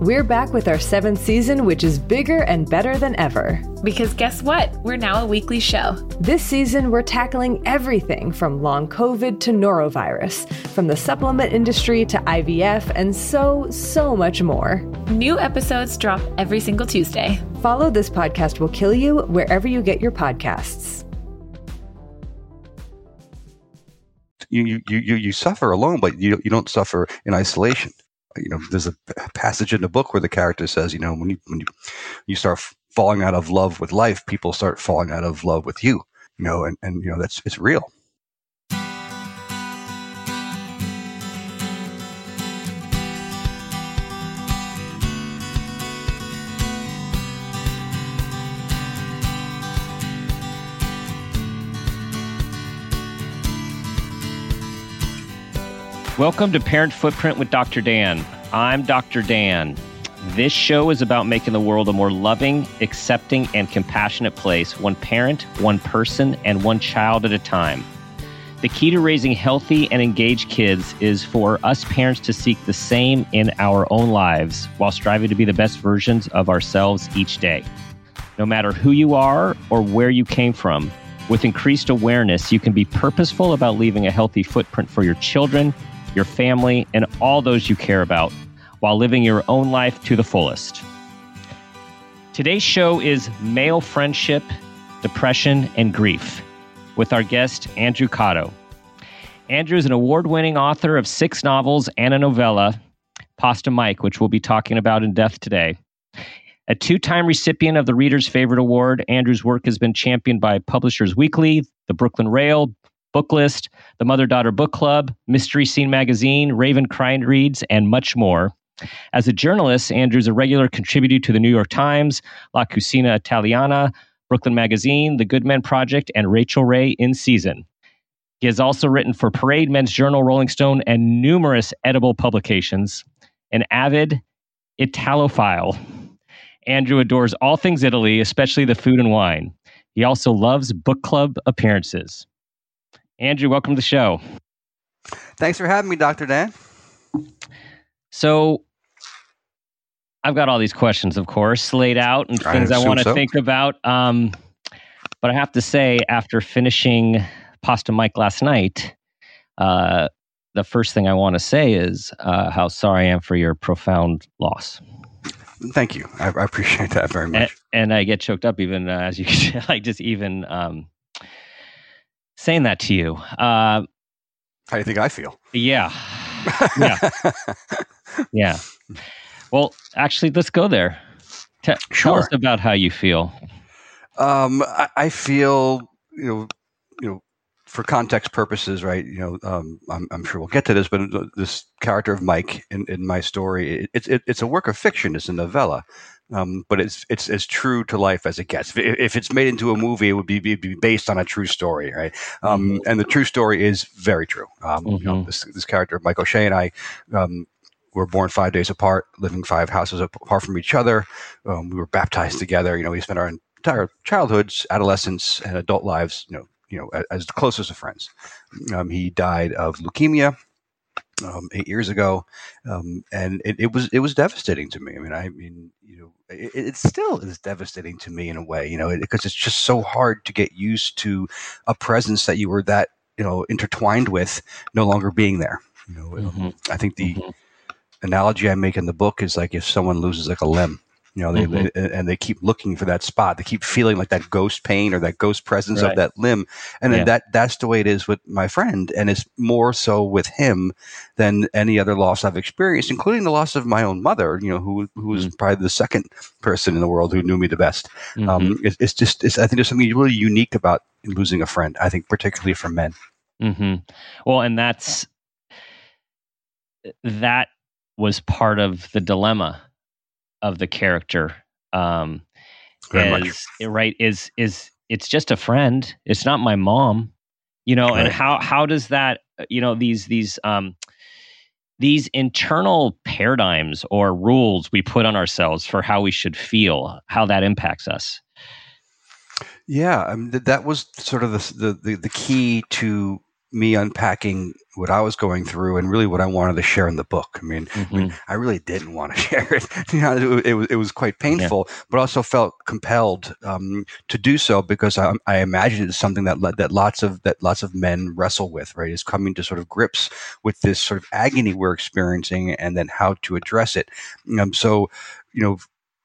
We're back with our seventh season, which is bigger and better than ever. Because guess what? We're now a weekly show. This season, we're tackling everything from long COVID to norovirus, from the supplement industry to IVF, and so, so much more. New episodes drop every single Tuesday. Follow This Podcast Will Kill You wherever you get your podcasts. you you you you suffer alone, but you you don't suffer in isolation. You know, there's a passage in the book where the character says, you know, when you when you you start falling out of love with life, people start falling out of love with you. You know, and and you know that's it's real. Welcome to Parent Footprint with Dr. Dan. I'm Dr. Dan. This show is about making the world a more loving, accepting, and compassionate place, one parent, one person, and one child at a time. The key to raising healthy and engaged kids is for us parents to seek the same in our own lives while striving to be the best versions of ourselves each day. No matter who you are or where you came from, with increased awareness, you can be purposeful about leaving a healthy footprint for your children your family, and all those you care about while living your own life to the fullest. Today's show is Male Friendship, Depression, and Grief with our guest, Andrew Cotto. Andrew is an award winning author of six novels and a novella, Pasta Mike, which we'll be talking about in depth today. A two time recipient of the Reader's Favorite Award, Andrew's work has been championed by Publishers Weekly, the Brooklyn Rail, Booklist, the Mother Daughter Book Club, Mystery Scene Magazine, Raven Crime Reads, and much more. As a journalist, Andrew's a regular contributor to the New York Times, La Cucina Italiana, Brooklyn Magazine, The Good Men Project, and Rachael Ray in Season. He has also written for Parade, Men's Journal, Rolling Stone, and numerous edible publications. An avid Italophile, Andrew adores all things Italy, especially the food and wine. He also loves book club appearances. Andrew, welcome to the show. Thanks for having me, Dr. Dan. So, I've got all these questions, of course, laid out and things I, I want to so. think about. Um, but I have to say, after finishing Pasta Mike last night, uh, the first thing I want to say is uh, how sorry I am for your profound loss. Thank you. I, I appreciate that very much. And, and, I get choked up even uh, as you can, like just even um, saying that to you. Uh, How do you think I feel? Yeah. Yeah. yeah. Well, actually, let's go there. T- sure. Tell us about how you feel. Um, I, I, feel, you know, you know, for context purposes, right? You know, um, I'm, I'm, sure we'll get to this, but this character of Mike in, in my story, it, it, it, it's a work of fiction. It's a novella um, but it's it's as true to life as it gets. If, if it's made into a movie, it would be, be, be based on a true story, right? Um, mm-hmm. And the true story is very true. Um, mm-hmm. you know, mm-hmm. this, this character, Mike O'Shea, and I um, were born five days apart, living five houses apart from each other. Um, we were baptized together. You know, we spent our entire childhoods, adolescence, and adult lives, you know, you know, as, as the closest of friends. Um, he died of leukemia um, eight years ago, um, and it, it, was it was devastating to me. I mean, I mean, you know, it, it still is devastating to me in a way, you know, because it's just so hard to get used to a presence that you were that you know intertwined with no longer being there. You know, mm-hmm. I think the mm-hmm. analogy I make in the book is like if someone loses like a limb, you know, they, mm-hmm. they, and they keep looking for that spot. They keep feeling like that ghost pain or that ghost presence right. of that limb, and yeah. that that's the way it is with my friend, and it's more so with him than any other loss I've experienced, including the loss of my own mother. You know, who who was mm-hmm. probably the second person in the world who knew me the best. Mm-hmm. Um, it, it's just, it's, I think there's something really unique about losing a friend. I think particularly for men. Mm-hmm. Well, and that's that was part of the dilemma of the character um is, right is is it's just a friend it's not my mom you know right. and how how does that you know these these um these internal paradigms or rules we put on ourselves for how we should feel, how that impacts us. Yeah, I mean, that was sort of the, the the key to me unpacking what I was going through and really what I wanted to share in the book. I mean, mm-hmm. I, mean I, really didn't want to share it. you know, it, it, was, it was quite painful, yeah. but also felt compelled um, to do so because I, I imagine it's something that that lots of that lots of men wrestle with. Right, is coming to sort of grips with this sort of agony we're experiencing and then how to address it. Um, so, you know,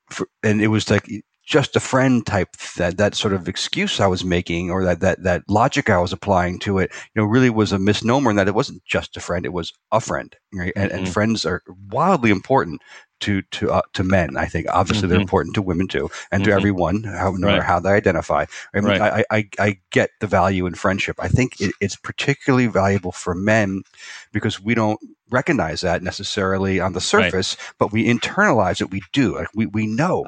for, and it was like just a friend type that that sort of excuse I was making or that that that logic I was applying to it, you know, really was a misnomer and that it wasn't just a friend, it was a friend, right? And, mm-hmm. and friends are wildly important to to uh, to men. I think obviously mm-hmm. they're important to women too, and mm-hmm. to everyone, how, no right. matter how they identify. I, mean, right. I, I, I get the value in friendship. I think it, it's particularly valuable for men because we don't recognize that necessarily on the surface, right. but we internalize it. We do. Like we we know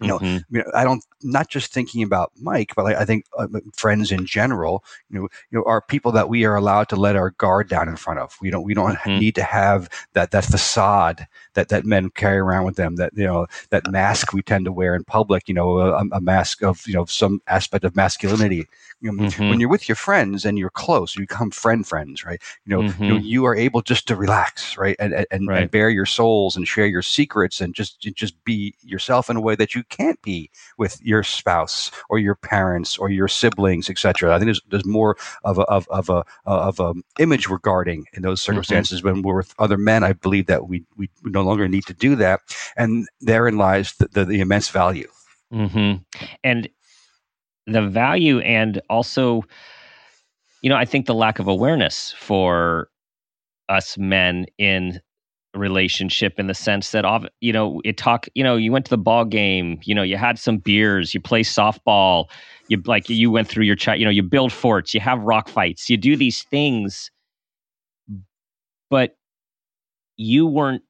you know, mm-hmm. I don't not just thinking about Mike, but I, I think uh, friends in general. You know, you know, are people that we are allowed to let our guard down in front of. We don't we don't mm-hmm. need to have that that facade that that men carry around with them. That you know that mask we tend to wear in public. You know, a, a mask of you know some aspect of masculinity. You know, mm-hmm. When you're with your friends and you're close, you become friend friends, right? You know, you mm-hmm. you are able just to relax, right, and and, right. and bare your souls and share your secrets and just just be yourself in a way that you can't be with your spouse or your parents or your siblings, etc. I think there's there's more of a of, of a of a image regarding in those mm-hmm. circumstances mm-hmm. when we're with other men. I believe that we we no longer need to do that, and therein lies the, the, the immense value. Mm-hmm. And the value, and also, you know, I think the lack of awareness for us men in relationship in the sense that you know it talk you know you went to the ball game you know you had some beers you play softball you like you went through your chat you know you build forts you have rock fights you do these things but you weren't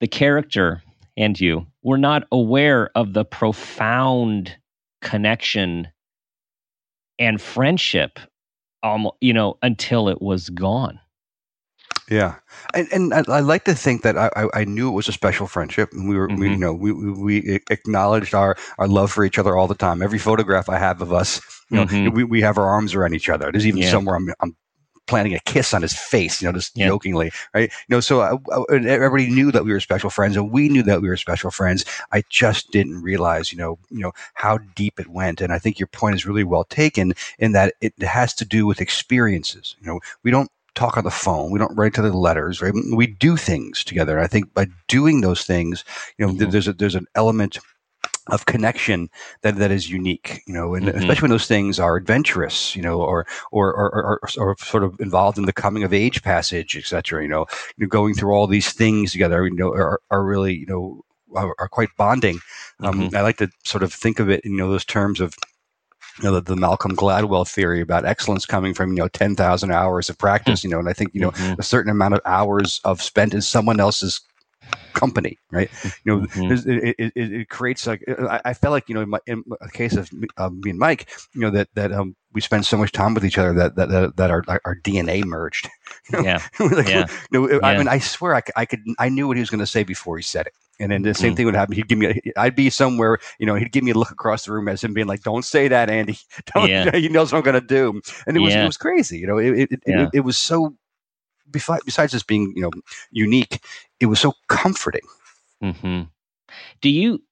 the character and you were not aware of the profound connection and friendship um you know until it was gone yeah, and and I, I, like to think that I, I knew it was a special friendship, and we were mm-hmm. we, you know we, we acknowledged our our love for each other all the time. Every photograph I have of us, you know, mm-hmm. we, we have our arms around each other. There's even yeah. somewhere I'm, I'm planting a kiss on his face, you know, just yeah. jokingly, right? You know, so I, I, everybody knew that we were special friends, and we knew that we were special friends. I just didn't realize, you know, you know how deep it went. And I think your point is really well taken in that it has to do with experiences. You know, we don't talk on the phone. We don't write to the letters, right? We do things together. I think by doing those things, you know, mm-hmm. there's a, there's an element of connection that that is unique, you know, and mm-hmm. especially when those things are adventurous, you know, or or, or or, or sort of involved in the coming of age passage, etc. You know, you know, going through all these things together, you know, are, are really you know are, are quite bonding. Um, mm-hmm. I like to sort of think of it, you know, those terms of you know, the, the, Malcolm Gladwell theory about excellence coming from, you know, 10,000 hours of practice, you know, and I think, you know, mm-hmm. a certain amount of hours of spent in someone else's company, right? You know, mm-hmm. it, it, it, creates like, I, I, felt like, you know, in, my, in a case of uh, me and Mike, you know, that, that, um, we spend so much time with each other that, that, that, our, our DNA merged. You know? Yeah. like, yeah. You know, I mean, I swear I, I could, I knew what he was going to say before he said it. And then the same mm. thing would happen. He'd give me, a, I'd be somewhere, you know, he'd give me a look across the room as him being like, "Don't say that, Andy. Don't, yeah. he knows what I'm going to do." And it was, yeah. it was crazy. You know, it, it, yeah. it, it, was so. Besides this being, you know, unique, it was so comforting. Mm-hmm. Do you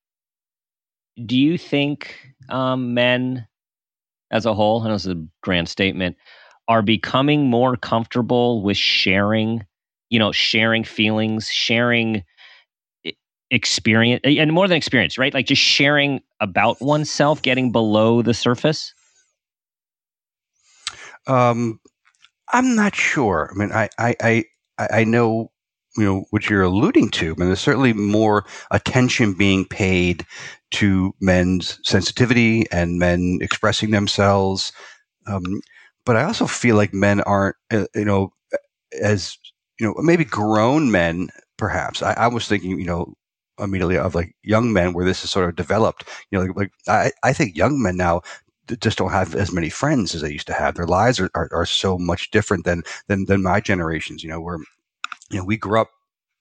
do you think um, men, as a whole, I know this is a grand statement, are becoming more comfortable with sharing? You know, sharing feelings, sharing experience and more than experience, right? Like just sharing about oneself, getting below the surface? Um, I'm not sure. I mean, I, I, I, I know, you know, what you're alluding to. I mean, there's certainly more attention being paid to men's sensitivity and men expressing themselves. Um, but I also feel like men aren't, uh, you know, as you know, maybe grown men perhaps. I, I, was thinking, you know, immediately of like young men where this is sort of developed. You know, like, like I, I think young men now just don't have as many friends as they used to have. Their lives are, are, are so much different than, than, than my generations, you know, where you know we grew up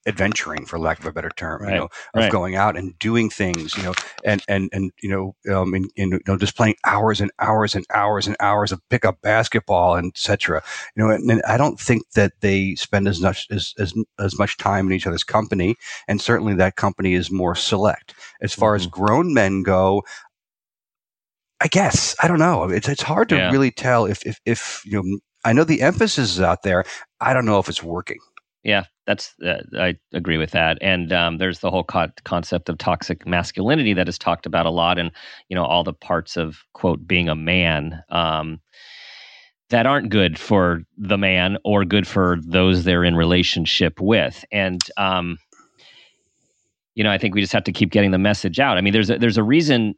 adventuring for lack of a better term Right, you know of right. going out and doing things you know and and and you know um in, in you know just playing hours and hours and hours and hours of pickup basketball and etc you know and, and i don't think that they spend as much as, as as much time in each other's company and certainly that company is more select as far as Mm-hmm. grown men go i guess i don't know it's it's hard to Yeah. really tell if if if you know i know the emphasis is out there i don't know if it's working Yeah, that's uh, I agree with that. And um, there's the whole co- concept of toxic masculinity that is talked about a lot, and you know all the parts of quote being a man um, that aren't good for the man or good for those they're in relationship with. And um, you know, I think we just have to keep getting the message out. I mean, there's a, there's a reason.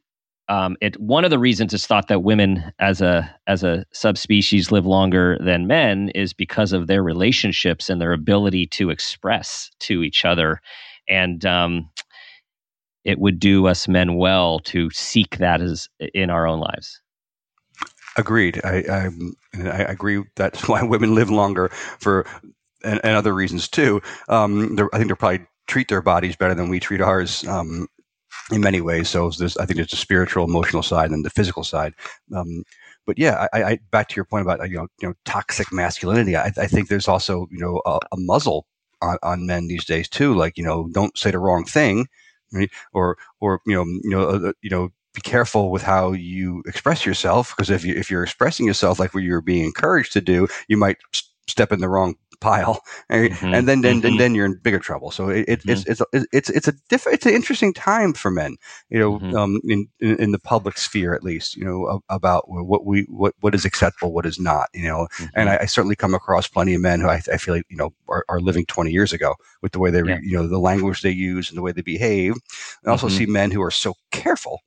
Um, it one of the reasons it's thought that women as a as a subspecies live longer than men is because of their relationships and their ability to express to each other, and um, it would do us men well to seek that as in our own lives. Agreed. I, I'm- I agree. That's why women live longer for and, and other reasons too. Um, I think they probably treat their bodies better than we treat ours um, in many ways. So I think there's a spiritual, emotional side and the physical side. Um, but yeah, I, I back to your point about you know you know toxic masculinity. I, I think there's also you know a, a muzzle on, on men these days too. Like you know don't say the wrong thing, right? Or or you know you know uh, you know be careful with how you express yourself because if you if you're expressing yourself like what you're being encouraged to do, you might step in the wrong pile, right? Mhm, and then then, then mhm. then you're in bigger trouble. So it, it, it's it's it's it's a diff- it's an interesting time for men, you know, Mhm. um, in, in in the public sphere at least, you know, about what we what what is acceptable, what is not, you know. And I, I certainly come across plenty of men who I, I feel like you know are, are living 20 years ago with the way they Yeah. you know the language they use and the way they behave. I also Mhm. see men who are so careful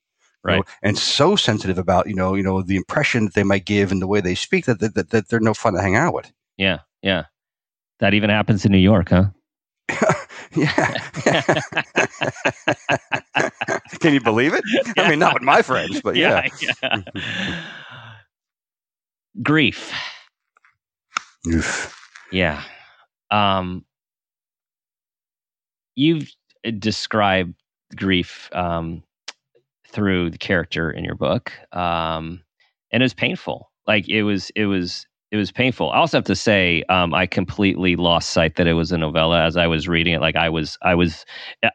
you know, Right. and so sensitive about you know you know the impression that they might give and the way they speak that that, that, that they're no fun to hang out with. yeah, yeah. That even happens in New York, huh? yeah. Can you believe it? I mean, not with my friends, but yeah. yeah. Grief. Oof. Yeah. Um, you've described grief um, through the character in your book, um, and it was painful. Like it was, it was, it was painful. I also have to say, um, I completely lost sight that it was a novella as I was reading it. Like I was, I was,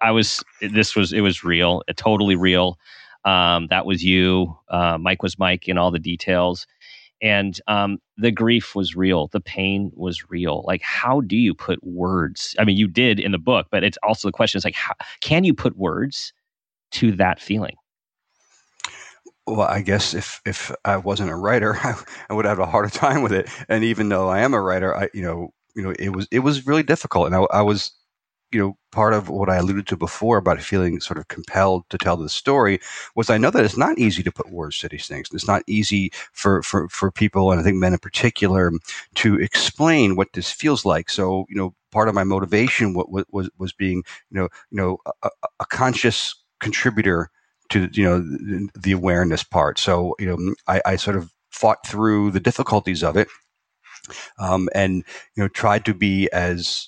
I was. This was, it was real, totally real. Um, that was you. Uh, Mike was Mike in all the details and um, the grief was real the pain was real like how do you put words i mean you did in the book but it's also the question is like how, can you put words to that feeling Well, I guess if if I wasn't a writer, I, I would have a harder time with it. And even though I am a writer, I you know you know it was it was really difficult, and I, I was you know part of what I alluded to before about feeling sort of compelled to tell the story was I know that it's not easy to put words to these things. It's not easy for for for people, and I think men in particular, to explain what this feels like. So you know part of my motivation was was was being you know you know a, a- a conscious contributor to you know the, awareness part. So you know, I, I sort of fought through the difficulties of it, um, and you know, tried to be as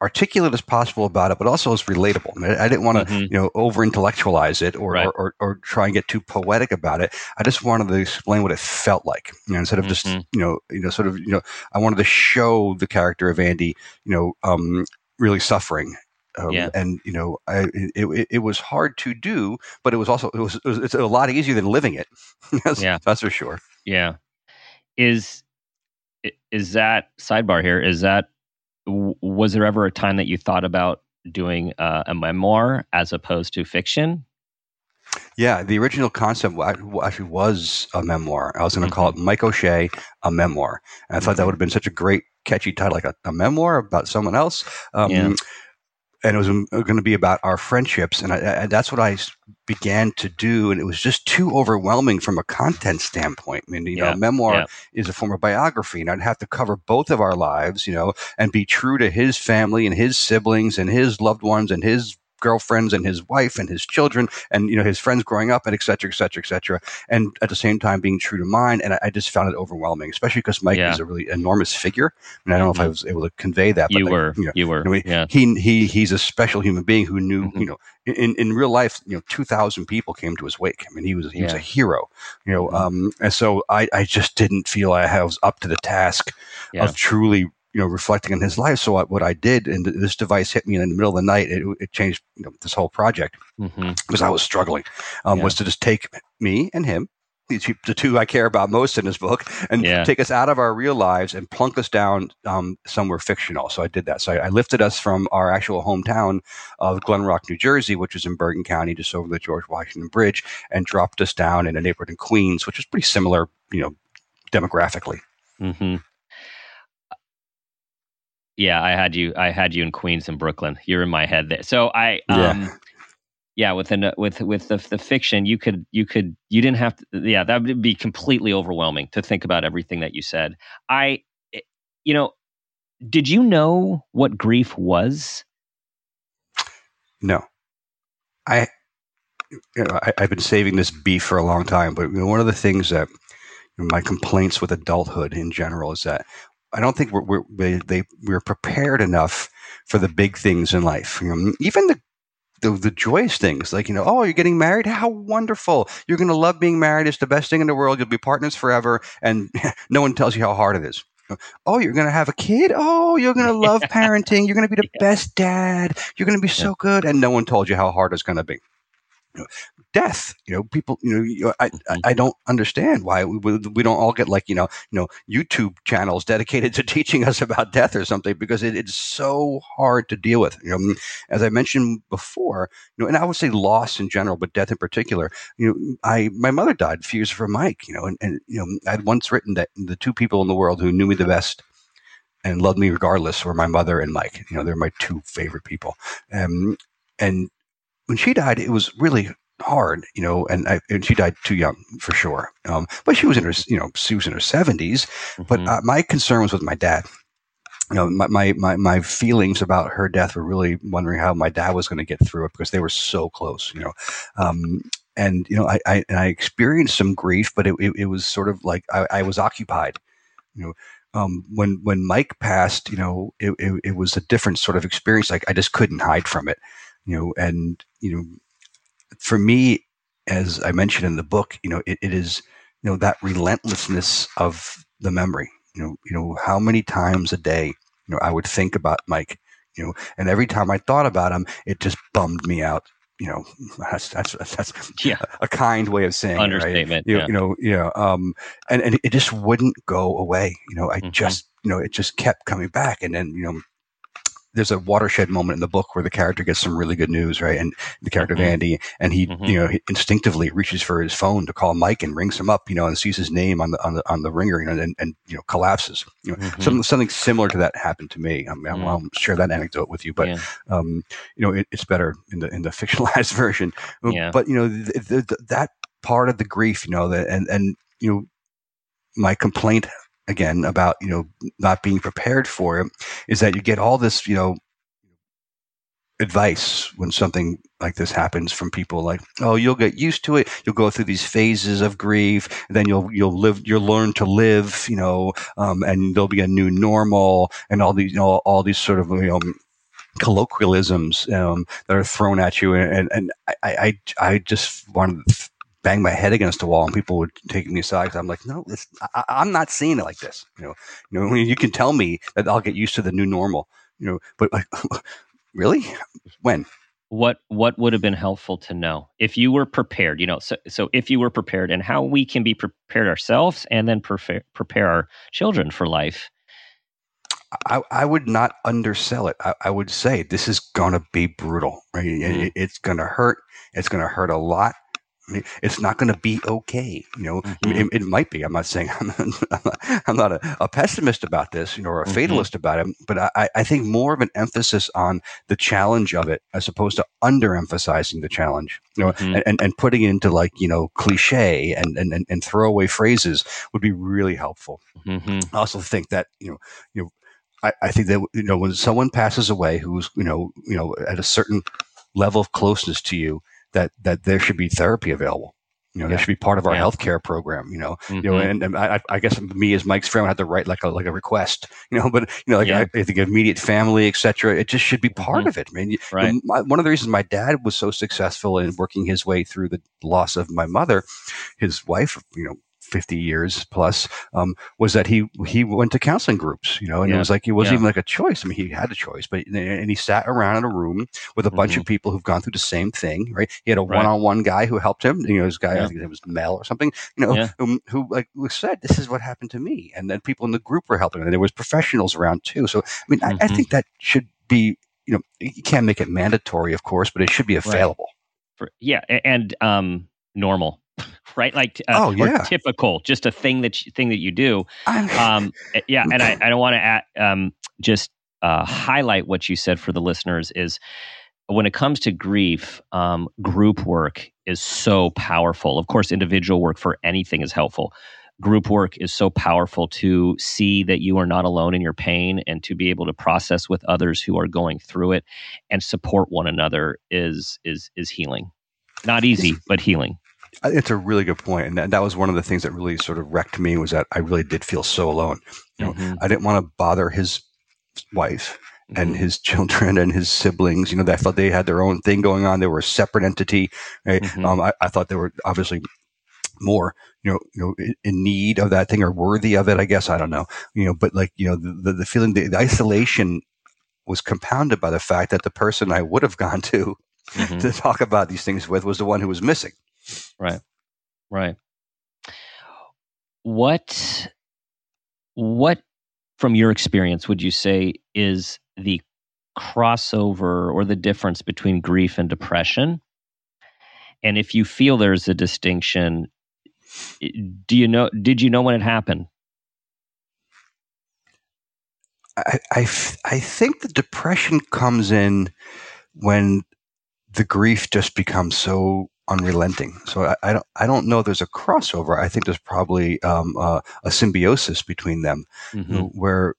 articulate as possible about it, but also as relatable. I, mean, I didn't want to Mhm. you know over intellectualize it or, Right. or, or or try and get too poetic about it. I just wanted to explain what it felt like, you know, instead of just Mhm. you know you know sort of you know I wanted to show the character of Andy, you know, um, really suffering. Um, Yeah. And you know, I, it, it, it was hard to do, but it was also it was, it was it's a lot easier than living it. that's, Yeah. that's for sure. yeah is is that sidebar here is that was there ever a time that you thought about doing uh, a memoir as opposed to fiction Yeah, the original concept actually was a memoir. I was going to call it Mm-hmm. Mike O'Shea, a memoir. And I thought that Mhm. would have been such a great, catchy title, like a, a memoir about someone else. Um, Yeah. And it was um, going to be about our friendships. And, I, and that's what I began to do. And it was just too overwhelming from a content standpoint. I mean, you know, Yeah, a memoir yeah. is a form of biography. And I'd have to cover both of our lives, you know, and be true to his family and his siblings and his loved ones and his girlfriends and his wife and his children and you know his friends growing up and et cetera, et cetera, et cetera. And at the same time being true to mine. And I, I just found it overwhelming, especially because Mike Yeah. is a really enormous figure. And I don't know if I Mhm. was able to convey that. But You like, were, you know, you were, you he, yeah. he he he's a special human being who knew Mhm. you know in in real life you know two thousand people came to his wake. I mean he was he was a hero. You know, Mhm. um, and so I I just didn't feel I was up to the task Yeah. of truly you know reflecting on his life. So what, what I did, and this device hit me in the middle of the night. It, it changed you know, this whole project hmm because I was struggling. Um, Yeah. Was to just take me and him. The two, I care about most in this book, and Yeah. take us out of our real lives and plunk us down um, somewhere fictional. So I did that. So I, I lifted us from our actual hometown of Glen Rock, New Jersey, which is in Bergen County, just over the George Washington Bridge, and dropped us down in a neighborhood in Queens, which is pretty similar, you know, demographically. hmm Yeah, I had you. I had you in Queens and Brooklyn. You're in my head there. So I, Yeah. um, yeah, with the with with the, the fiction, you could you could you didn't have to. Yeah, that would be completely overwhelming to think about everything that you said. I, eh, you know, did you know what grief was? No, I, you know, I, I've been saving this beef for a long time. But you know, one of the things that you know, my complaints with adulthood in general is that I don't think we're, we're they, they we're prepared enough for the big things in life. You know, even the the, the joyous things like you know oh you're getting married? How wonderful. You're going to love being married. It's the best thing in the world. You'll be partners forever. And no one tells you how hard it is. Oh you're going to have a kid? Oh you're going to love parenting. You're going to be the Yeah. best dad. You're going to be so good. And no one told you how hard it's going to be You know, death you know people you know I, I Mhm. Don't understand why we, we don't all get like you know you know YouTube channels dedicated to teaching us about death or something because it, it's so hard to deal with you know as I mentioned before, you know, and I would say loss in general, but death in particular. You know, I my mother died a few years for Mike. You know, and, and you know, I'd once written that the two people in the world who knew me the best and loved me regardless were my mother and Mike. You know, they're my two favorite people. Um, and when she died, it was really hard, you know, and, I, and she died too young for sure. Um, but she was in her, you know, she was in her seventies. But Mhm. uh, my concern was with my dad. You know, my, my, my, my feelings about her death were really wondering how my dad was going to get through it because they were so close, you know. Um, and, you know, I, I, and I experienced some grief, but it, it, it was sort of like I, I was occupied, you know. Um, when when Mike passed, you know, it, it, it was a different sort of experience. Like I just couldn't hide from it, you know. And you know, for me, as I mentioned in the book, you know, it, it is you know that relentlessness of the memory. You know, you know how many times a day, you know, I would think about Mike. You know, and every time I thought about him, it just bummed me out. You know, that's that's that's Yeah. a kind way of saying it, right? Understatement. you, yeah. you know, know, um, and, and it just wouldn't go away. You know, I Mhm. just, you know, it just kept coming back. And then, you know, there's a watershed moment in the book where the character gets some really good news, right? And the character Mhm. of Andy, and he, Mhm. you know, he instinctively reaches for his phone to call Mike and rings him up, you know, and sees his name on the on the on the ringer, you know, and, and you know, collapses. You know, Mhm. some, something similar to that happened to me. I mean, I Mm. won't share that anecdote with you, but Yeah. um, you know, it, it's better in the in the fictionalized version. Yeah. But you know, th- th- th- that part of the grief, you know, that and and you know, my complaint again about you know not being prepared for it is that you get all this, you know, advice when something like this happens from people like oh you'll get used to it. You'll go through these phases of grief. And then you'll you'll live you'll learn to live you know um, and there'll be a new normal and all these you know all these sort of you know colloquialisms um, that are thrown at you. And and I I, I just wanted to bang my head against the wall and people would take me aside because I'm like no it's, I, I'm not seeing it like this you know you know you can tell me that I'll get used to the new normal you know but like really when what what would have been helpful to know if you were prepared you know so, so if you were prepared and how we can be prepared ourselves and then prepare, prepare our children for life I, I would not undersell it. I, I would say this is going to be brutal, right? Mhm. it- it's going to hurt. It's going to hurt a lot. I mean, it's not going to be okay. You know, I mean, Mhm. it, it might be. I'm not saying I'm not, I'm not a, a pessimist about this, you know, or a Mhm. fatalist about it. But I, I think more of an emphasis on the challenge of it as opposed to underemphasizing the challenge, you know, Mhm. and, and, putting it into like, you know, cliche and, and, and, throwaway phrases would be really helpful. hmm I also think that you know, you know, I, I think that you know when someone passes away who's you know you know at a certain level of closeness to you that that there should be therapy available. You know, Yeah. that should be part of our Yeah. healthcare program. You know, you know, Mhm. and, and I, I guess me as Mike's friend, I had to write like a like a request. You know, but you know, like Yeah. I, I think immediate family, etc. It just should be part Mhm. of it. I mean, you- Right. my, one of the reasons my dad was so successful in working his way through the loss of my mother, his wife, you know, 50 years plus, um, was that he he went to counseling groups, you know, and Yeah. it was like it wasn't Yeah. even like a choice. I mean, he had a choice, but and he sat around in a room with a bunch of people who've gone through the same thing, right? He had a Mm-hmm. Right. one-on-one guy who helped him. You know, this guy, Yeah. I think it was Mel or something, you know, who, who like said, "This is what happened to me," and then people in the group were helping, and there was professionals around too. So, I mean, I, I Mhm. think that should be, you know, you can't make it mandatory, of course, but it should be available. For, yeah, and um, normal, right? Like uh, Oh, yeah. typical, just a thing that you, thing that you do. Um, eh, yeah, and I, I don't want to um, just uh, highlight what you said for the listeners is when it comes to grief, um, group work is so powerful. Of course, individual work for anything is helpful. Group work is so powerful to see that you are not alone in your pain and to be able to process with others who are going through it and support one another is is is healing. Not easy, but healing. It's a really good point, and that, that was one of the things that really sort of wrecked me was that I really did feel so alone. You know, Mhm, I didn't want to bother his wife and mhm. his children and his siblings. You know, I thought they had their own thing going on. They were a separate entity. Right? Mhm. Um, I, I thought they were obviously more, you know, you know, in, in need of that thing or worthy of it. I guess I don't know. You know, but like you know, the the, feeling, the, the isolation was compounded by the fact that the person I would have gone to Mhm. to talk about these things with was the one who was missing. Right. Right. What what from your experience would you say is the crossover or the difference between grief and depression? And if you feel there's a distinction, do you know did you know when it happened? I, I, I think the depression comes in when the grief just becomes so unrelenting. So I, I don't I don't know. There's a crossover. I think there's probably um, uh, a symbiosis between them, Mhm. where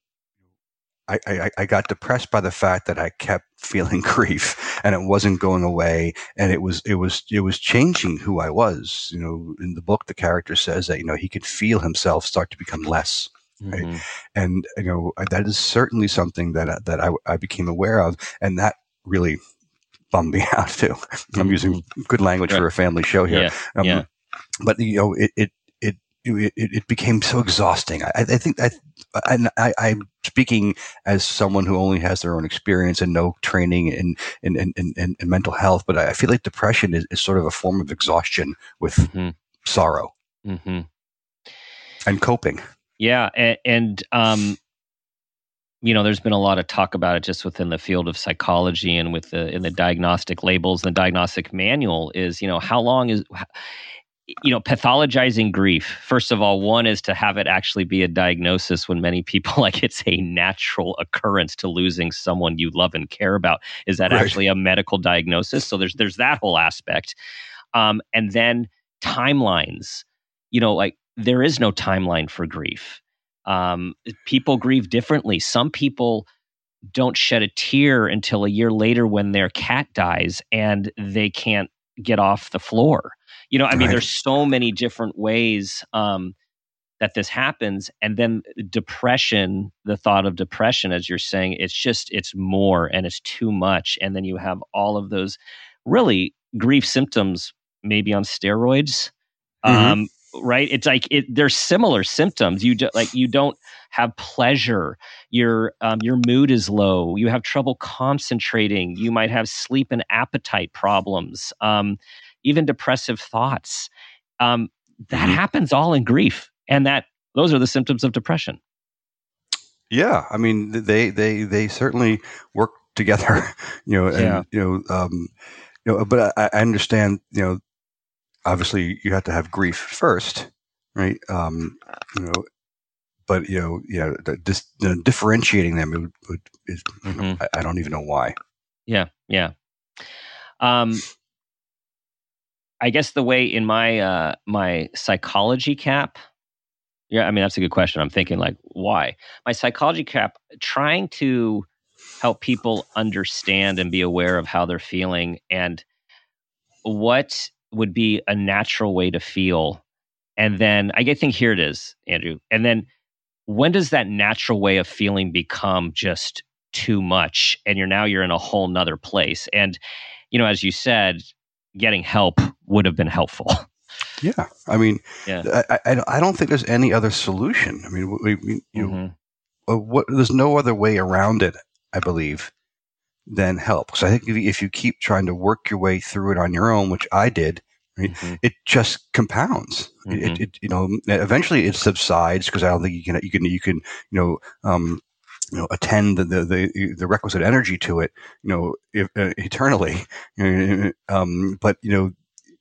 I, I, I got depressed by the fact that I kept feeling grief and it wasn't going away, and it was it was it was changing who I was. You know, in the book, the character says that you know he could feel himself start to become less Right. Mhm. and you know that is certainly something that that I, I became aware of, and that really bummed me out too. I'm using good language for a family show here, Yeah. um, yeah. but you know it it it it, became so exhausting. I, I think I, I, I'm speaking as someone who only has their own experience and no training in in, in, in, in mental health, but I feel like depression is, is sort of a form of exhaustion with Mhm. sorrow Mhm. and coping. Yeah, and, and um, you know, there's been a lot of talk about it just within the field of psychology and with the in the diagnostic labels and the diagnostic manual is, you know, how long is you know pathologizing grief first of all one is to have it actually be a diagnosis when many people like it's a natural occurrence to losing someone you love and care about. Is that Right. actually a medical diagnosis? So there's there's that whole aspect. Um, and then timelines. You know like there is no timeline for grief um, people grieve differently. Some people don't shed a tear until a year later when their cat dies and they can't get off the floor. You know i mean Right. there's so many different ways um, that this happens. And then depression the thought of depression as you're saying it's just it's more and it's too much. And then you have all of those really grief symptoms maybe on steroids. Mhm. um, right? It's like it, there's similar symptoms. You do, like you don't have pleasure. Your um, your mood is low. You have trouble concentrating. You might have sleep and appetite problems um, even depressive thoughts. Um, that Mhm. happens all in grief and that those are the symptoms of depression. Yeah, I mean they they they certainly work together, you know, and Yeah. you know, um, you know, but I, I understand, you know, obviously you have to have grief first, right? Um, you know, but you know, yeah, the, you know, differentiating them would, would is, you know, I, I don't even know why. Yeah, yeah. Um, I guess the way in my uh, my psychology cap. Yeah, I mean that's a good question. I'm thinking like, why? My psychology cap, trying to help people understand and be aware of how they're feeling and what would be a natural way to feel. And then I think here it is, Andrew. And then when does that natural way of feeling become just too much and you're now you're in a whole nother place and you know as you said getting help would have been helpful yeah i mean yeah. I, I, I don't think there's any other solution i mean we, we you mm-hmm. know, uh, what, there's no other way around it i believe than help so i think if you keep trying to work your way through it on your own which i did Right? Mm-hmm. It just compounds. Mm-hmm. It, it, you know, eventually it subsides because I don't think you can, you can, you can, you know, um, you know, attend the, the, the, the requisite energy to it, you know, if, uh, eternally. Um, but, you know,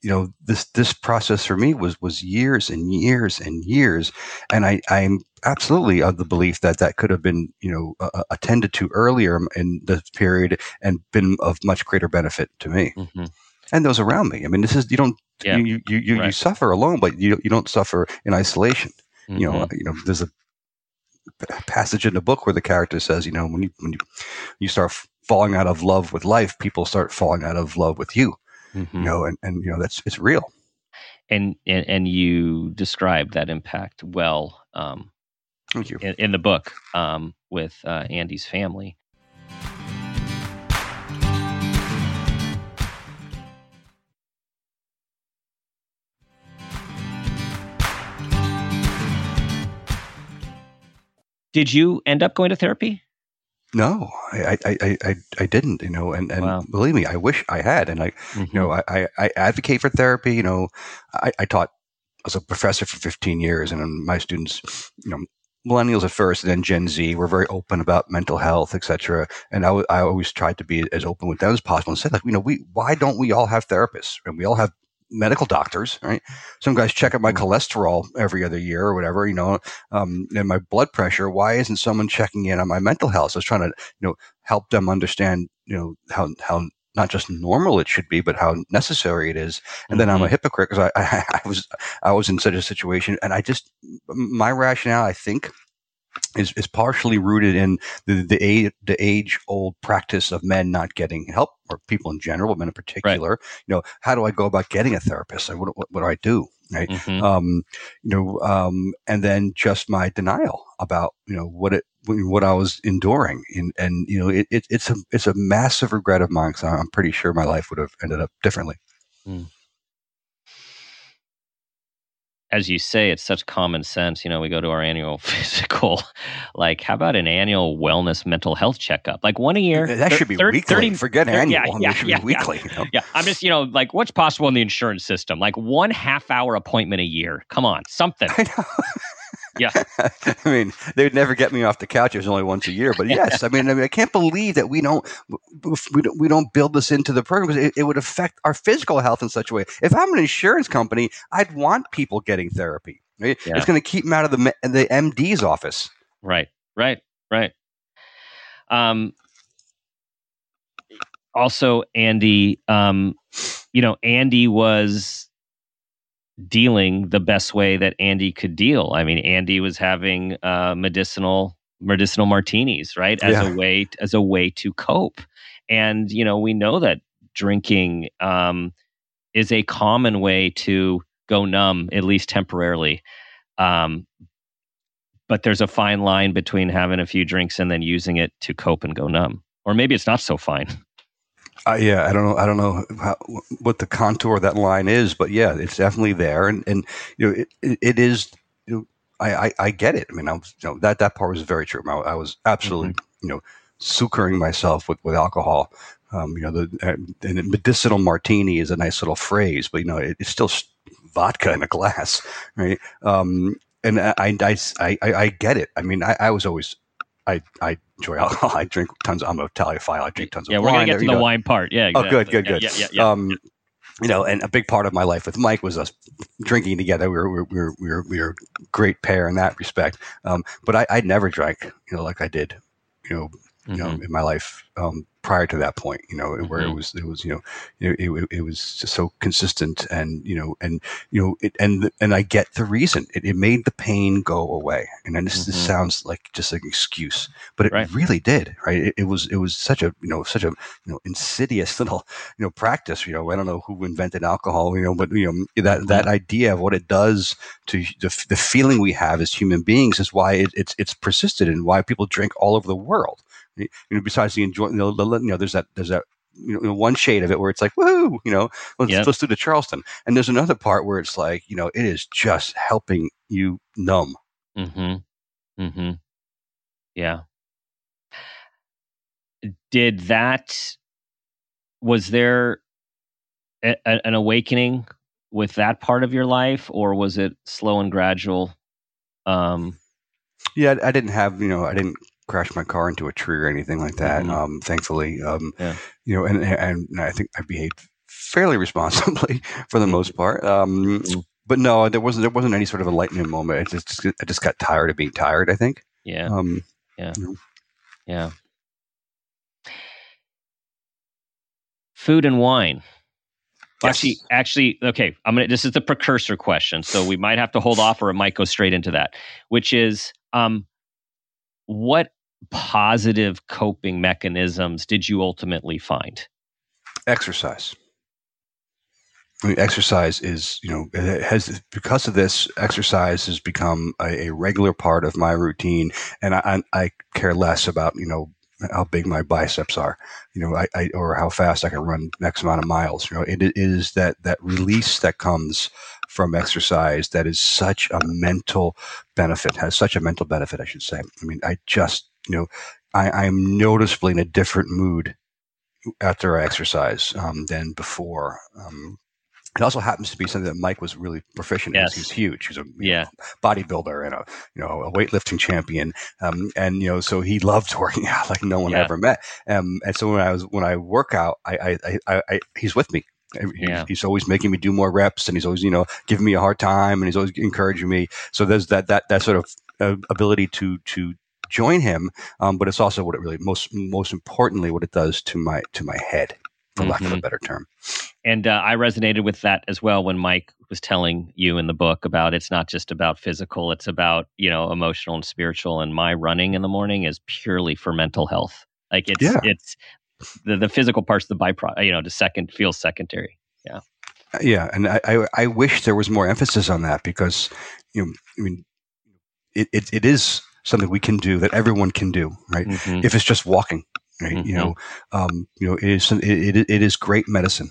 you know, this, this process for me was, was years and years and years. And I, I'm absolutely of the belief that that could have been, you know, uh, attended to earlier in the period and been of much greater benefit to me. Mm-hmm and those around me. I mean, this is you don't yeah. you you you, right. you, suffer alone, but you you don't suffer in isolation. Mm-hmm. You know, mm-hmm. you know, there's a passage in the book where the character says, you know, when you when you you start falling out of love with life, people start falling out of love with you. Mm-hmm. You know, and and you know that's it's real. And and, and you describe that impact well. Um, Thank you. In, in the book um, with uh, Andy's family. Did you end up going to therapy? No, I, I, I, I, didn't, you know, and, and wow. believe me, I wish I had. And I, mm-hmm. you know, mm-hmm. I, I advocate for therapy. You know, I, I taught as a professor for 15 years and my students, you know, millennials at first and then Gen Z were very open about mental health, etc. And I, w- I always tried to be as open with them as possible and said, like, you know, we, why don't we all have therapists and we all have medical doctors, right? Some guys check out my mm-hmm. cholesterol every other year or whatever, you know, um, and my blood pressure. Why isn't someone checking in on my mental health? So I was trying to, you know, help them understand, you know, how, how not just normal it should be, but how necessary it is. And mm-hmm. then I'm a mm-hmm. hypocrite because I, I, I was, I was in such a situation and I just, my rationale, I think, is, is partially rooted in the the age, the age old practice of men not getting help or people in general, but men in particular. Right. You know, how do I go about getting a therapist? What, what, what do I do? Right. Mm-hmm. Um, you know, um, and then just my denial about you know what it what I was enduring, and and you know it, it it's a it's a massive regret of mine because I'm pretty sure my life would have ended up differently. Mm as you say, it's such common sense. You know, we go to our annual physical. Like, how about an annual wellness mental health checkup? Like one a year. That should be 30, weekly. 30, Forget 30, annual. Yeah, yeah, should yeah, be weekly. Yeah. You know? yeah, I'm just, you know, like what's possible in the insurance system? Like one half hour appointment a year. Come on, something. Yeah. I mean, they would never get me off the couch. It was only once a year, but yes, I mean, I mean, I can't believe that we don't we don't, we don't build this into the program because it, it would affect our physical health in such a way. If I'm an insurance company, I'd want people getting therapy. Right? Yeah. It's going to keep them out of the the MD's office. Right. Right. Right. Um. Also, Andy. Um. You know, Andy was dealing the best way that Andy could deal. I mean, Andy was having uh, medicinal medicinal martinis, right, as yeah. a way as a way to cope. And you know, we know that drinking um, is a common way to go numb, at least temporarily. Um, but there's a fine line between having a few drinks and then using it to cope and go numb, or maybe it's not so fine. Uh, yeah, I don't know. I don't know how, what the contour of that line is, but yeah, it's definitely there, and and you know, it, it, is. You know, I, I, I get it. I mean, I was, you know, that that part was very true. I, I was absolutely, mm-hmm. you know, succoring myself with with alcohol. Um, you know, the uh, medicinal martini is a nice little phrase, but you know, it, it's still vodka in a glass, right? Um, and I, I, I, I, get it. I mean, I, I was always I, I enjoy alcohol. I drink tons. Of, I'm a Italiophile. I drink tons yeah, of wine. Yeah, we're gonna get to the know. wine part. Yeah. Exactly. Oh, good, good, good. Yeah, yeah, yeah. Um, you know, and a big part of my life with Mike was us drinking together. We were we were we were, we were a great pair in that respect. Um, but I, I never drank, you know, like I did, you know, you know, in my life um, prior to that point. You know, where it Mhm. was it was you know it, it, it was just so consistent and you know and you know it, and and I get the reason it, it made the pain go away. And then this, this Mhm. sounds like just an excuse, but it Right. really did. Right? It, it was it was such a you know such a you know insidious little you know practice. You know, I don't know who invented alcohol. You know, but you know that that idea of what it does to the, the feeling we have as human beings is why it, it's it's persisted and why people drink all over the world. You know, besides the enjoy, you know, the, you know, there's that there's that you know one shade of it where it's like woohoo, you know, let's Yep. let's do the Charleston, and there's another part where it's like you know it is just helping you numb. Mm-hmm. Mm-hmm. Yeah. Did that was there a, a- an awakening with that part of your life or was it slow and gradual? Um Yeah, I, I didn't have you know I didn't crash my car into a tree or anything like that. Mhm. Um, thankfully, um, Yeah. you know, and and I think I behaved fairly responsibly for the most part. Um, Mhm. But no, there wasn't there wasn't any sort of enlightening moment. I just I just got tired of being tired. I think. yeah. Um, Yeah. Food and wine. Yes. Actually, actually, okay. I'm gonna. This is the precursor question, so we might have to hold off, or it might go straight into that. Which is, um, what positive coping mechanisms did you ultimately find? exercise. I mean, exercise is, you know, it has because of this. Exercise has become a, a regular part of my routine, and I, I, I care less about, you know, how big my biceps are, you know, I, I or how fast I can run X amount of miles. You know, it, it is that that release that comes from exercise that is such a mental benefit. Has such a mental benefit, I should say. I mean, I just, you know, I, I'm noticeably in a different mood after I exercise um, than before. Um, it also happens to be something that Mike was really proficient Yes. in. He's huge. He's a Yeah. know, bodybuilder and a you know a weightlifting champion. Um, and you know, so he loved working out like no one Yeah. ever met. Um, and so when I was when I work out, I, I, I, I, he's with me. Yeah. He's always making me do more reps, and he's always you know giving me a hard time, and he's always encouraging me. So there's that that that sort of uh, ability to to join him, um, but it's also what it really most most importantly what it does to my to my head, for lack of a Mhm. better term. And uh, I resonated with that as well when Mike was telling you in the book about it's not just about physical; it's about you know emotional and spiritual. And my running in the morning is purely for mental health. Like it's Yeah. it's the the physical parts the byproduct. You know, the second feels secondary. Yeah. Yeah, and I, I, I wish there was more emphasis on that because, you know, I mean, it, it, it is something we can do that everyone can do, right? Mhm. If it's just walking, right? You know, um, you know, it is it, it, it is great medicine.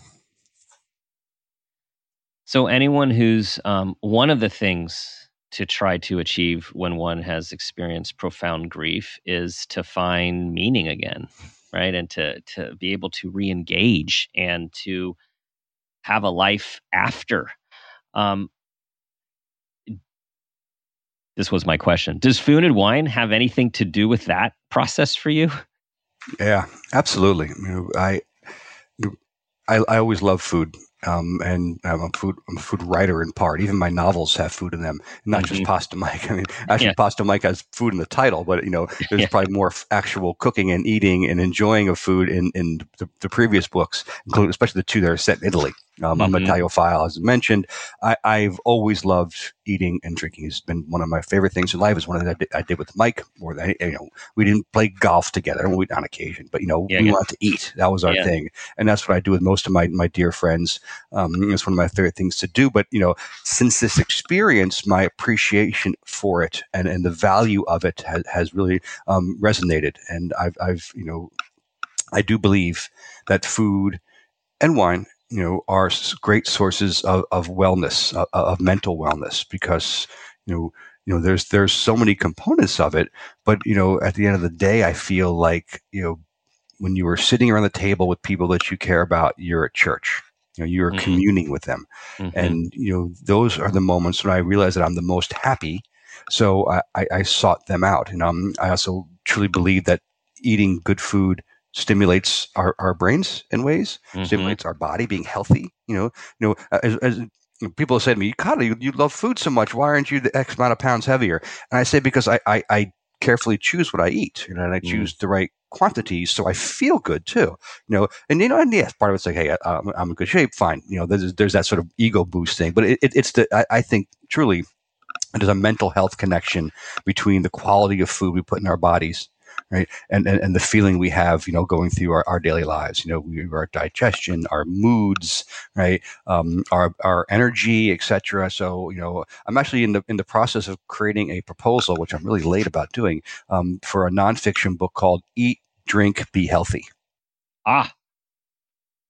So, anyone who's um, one of the things to try to achieve when one has experienced profound grief is to find meaning again, right? And to to be able to re-engage and to have a life after. Um, this was my question. Does food and wine have anything to do with that process for you? Yeah, absolutely. You know, I, I, I always love food. Um, and I'm a food, I'm a food writer in part. Even my novels have food in them, not just Mhm. Pasta Mike. I mean, actually, Yeah. Pasta Mike has food in the title, but you know, there's Yeah. probably more f- actual cooking and eating and enjoying of food in in the, the previous books, including especially the two that are set in Italy. Um, I'm Mhm. a Italophile, as mentioned. I, I've always loved eating and drinking. It's been one of my favorite things in life. It's one of the things I did, I did with Mike. More than you know, we didn't play golf together we, on occasion, but you know, Yeah, we yeah. wanted to eat. That was our Yeah. thing, and that's what I do with most of my my dear friends. Um, it's one of my favorite things to do. But you know, since this experience, my appreciation for it and, and the value of it has, has really um, resonated. And I've, I've, you know, I do believe that food and wine, you know, are great sources of, of wellness, of, of mental wellness, because you know, you know, there's there's so many components of it. But you know, at the end of the day, I feel like you know, when you are sitting around the table with people that you care about, you're at church. You know, you're Mhm. communing with them Mhm. and you know those are the moments when I realize that I'm the most happy. So I, I, I sought them out, and um, I also truly believe that eating good food stimulates our, our brains in ways, Mhm. stimulates our body being healthy. You know, you know, as, as people say to me, "God, you, you love food so much. Why aren't you the X amount of pounds heavier?" And I say because I, I, I carefully choose what I eat, you know, and I Mm. choose the right quantities so I feel good too, you know. And you know, and yes, part of it's like, hey, I, I'm, I'm in good shape, fine. You know, there's there's that sort of ego boost thing, but it, it, it's the I, I think truly there's a mental health connection between the quality of food we put in our bodies right and, and and the feeling we have you know going through our, our daily lives you know we, our digestion our moods right um, our our energy etc so you know i'm actually in the in the process of creating a proposal which i'm really late about doing um, for a nonfiction book called eat drink be healthy Ah.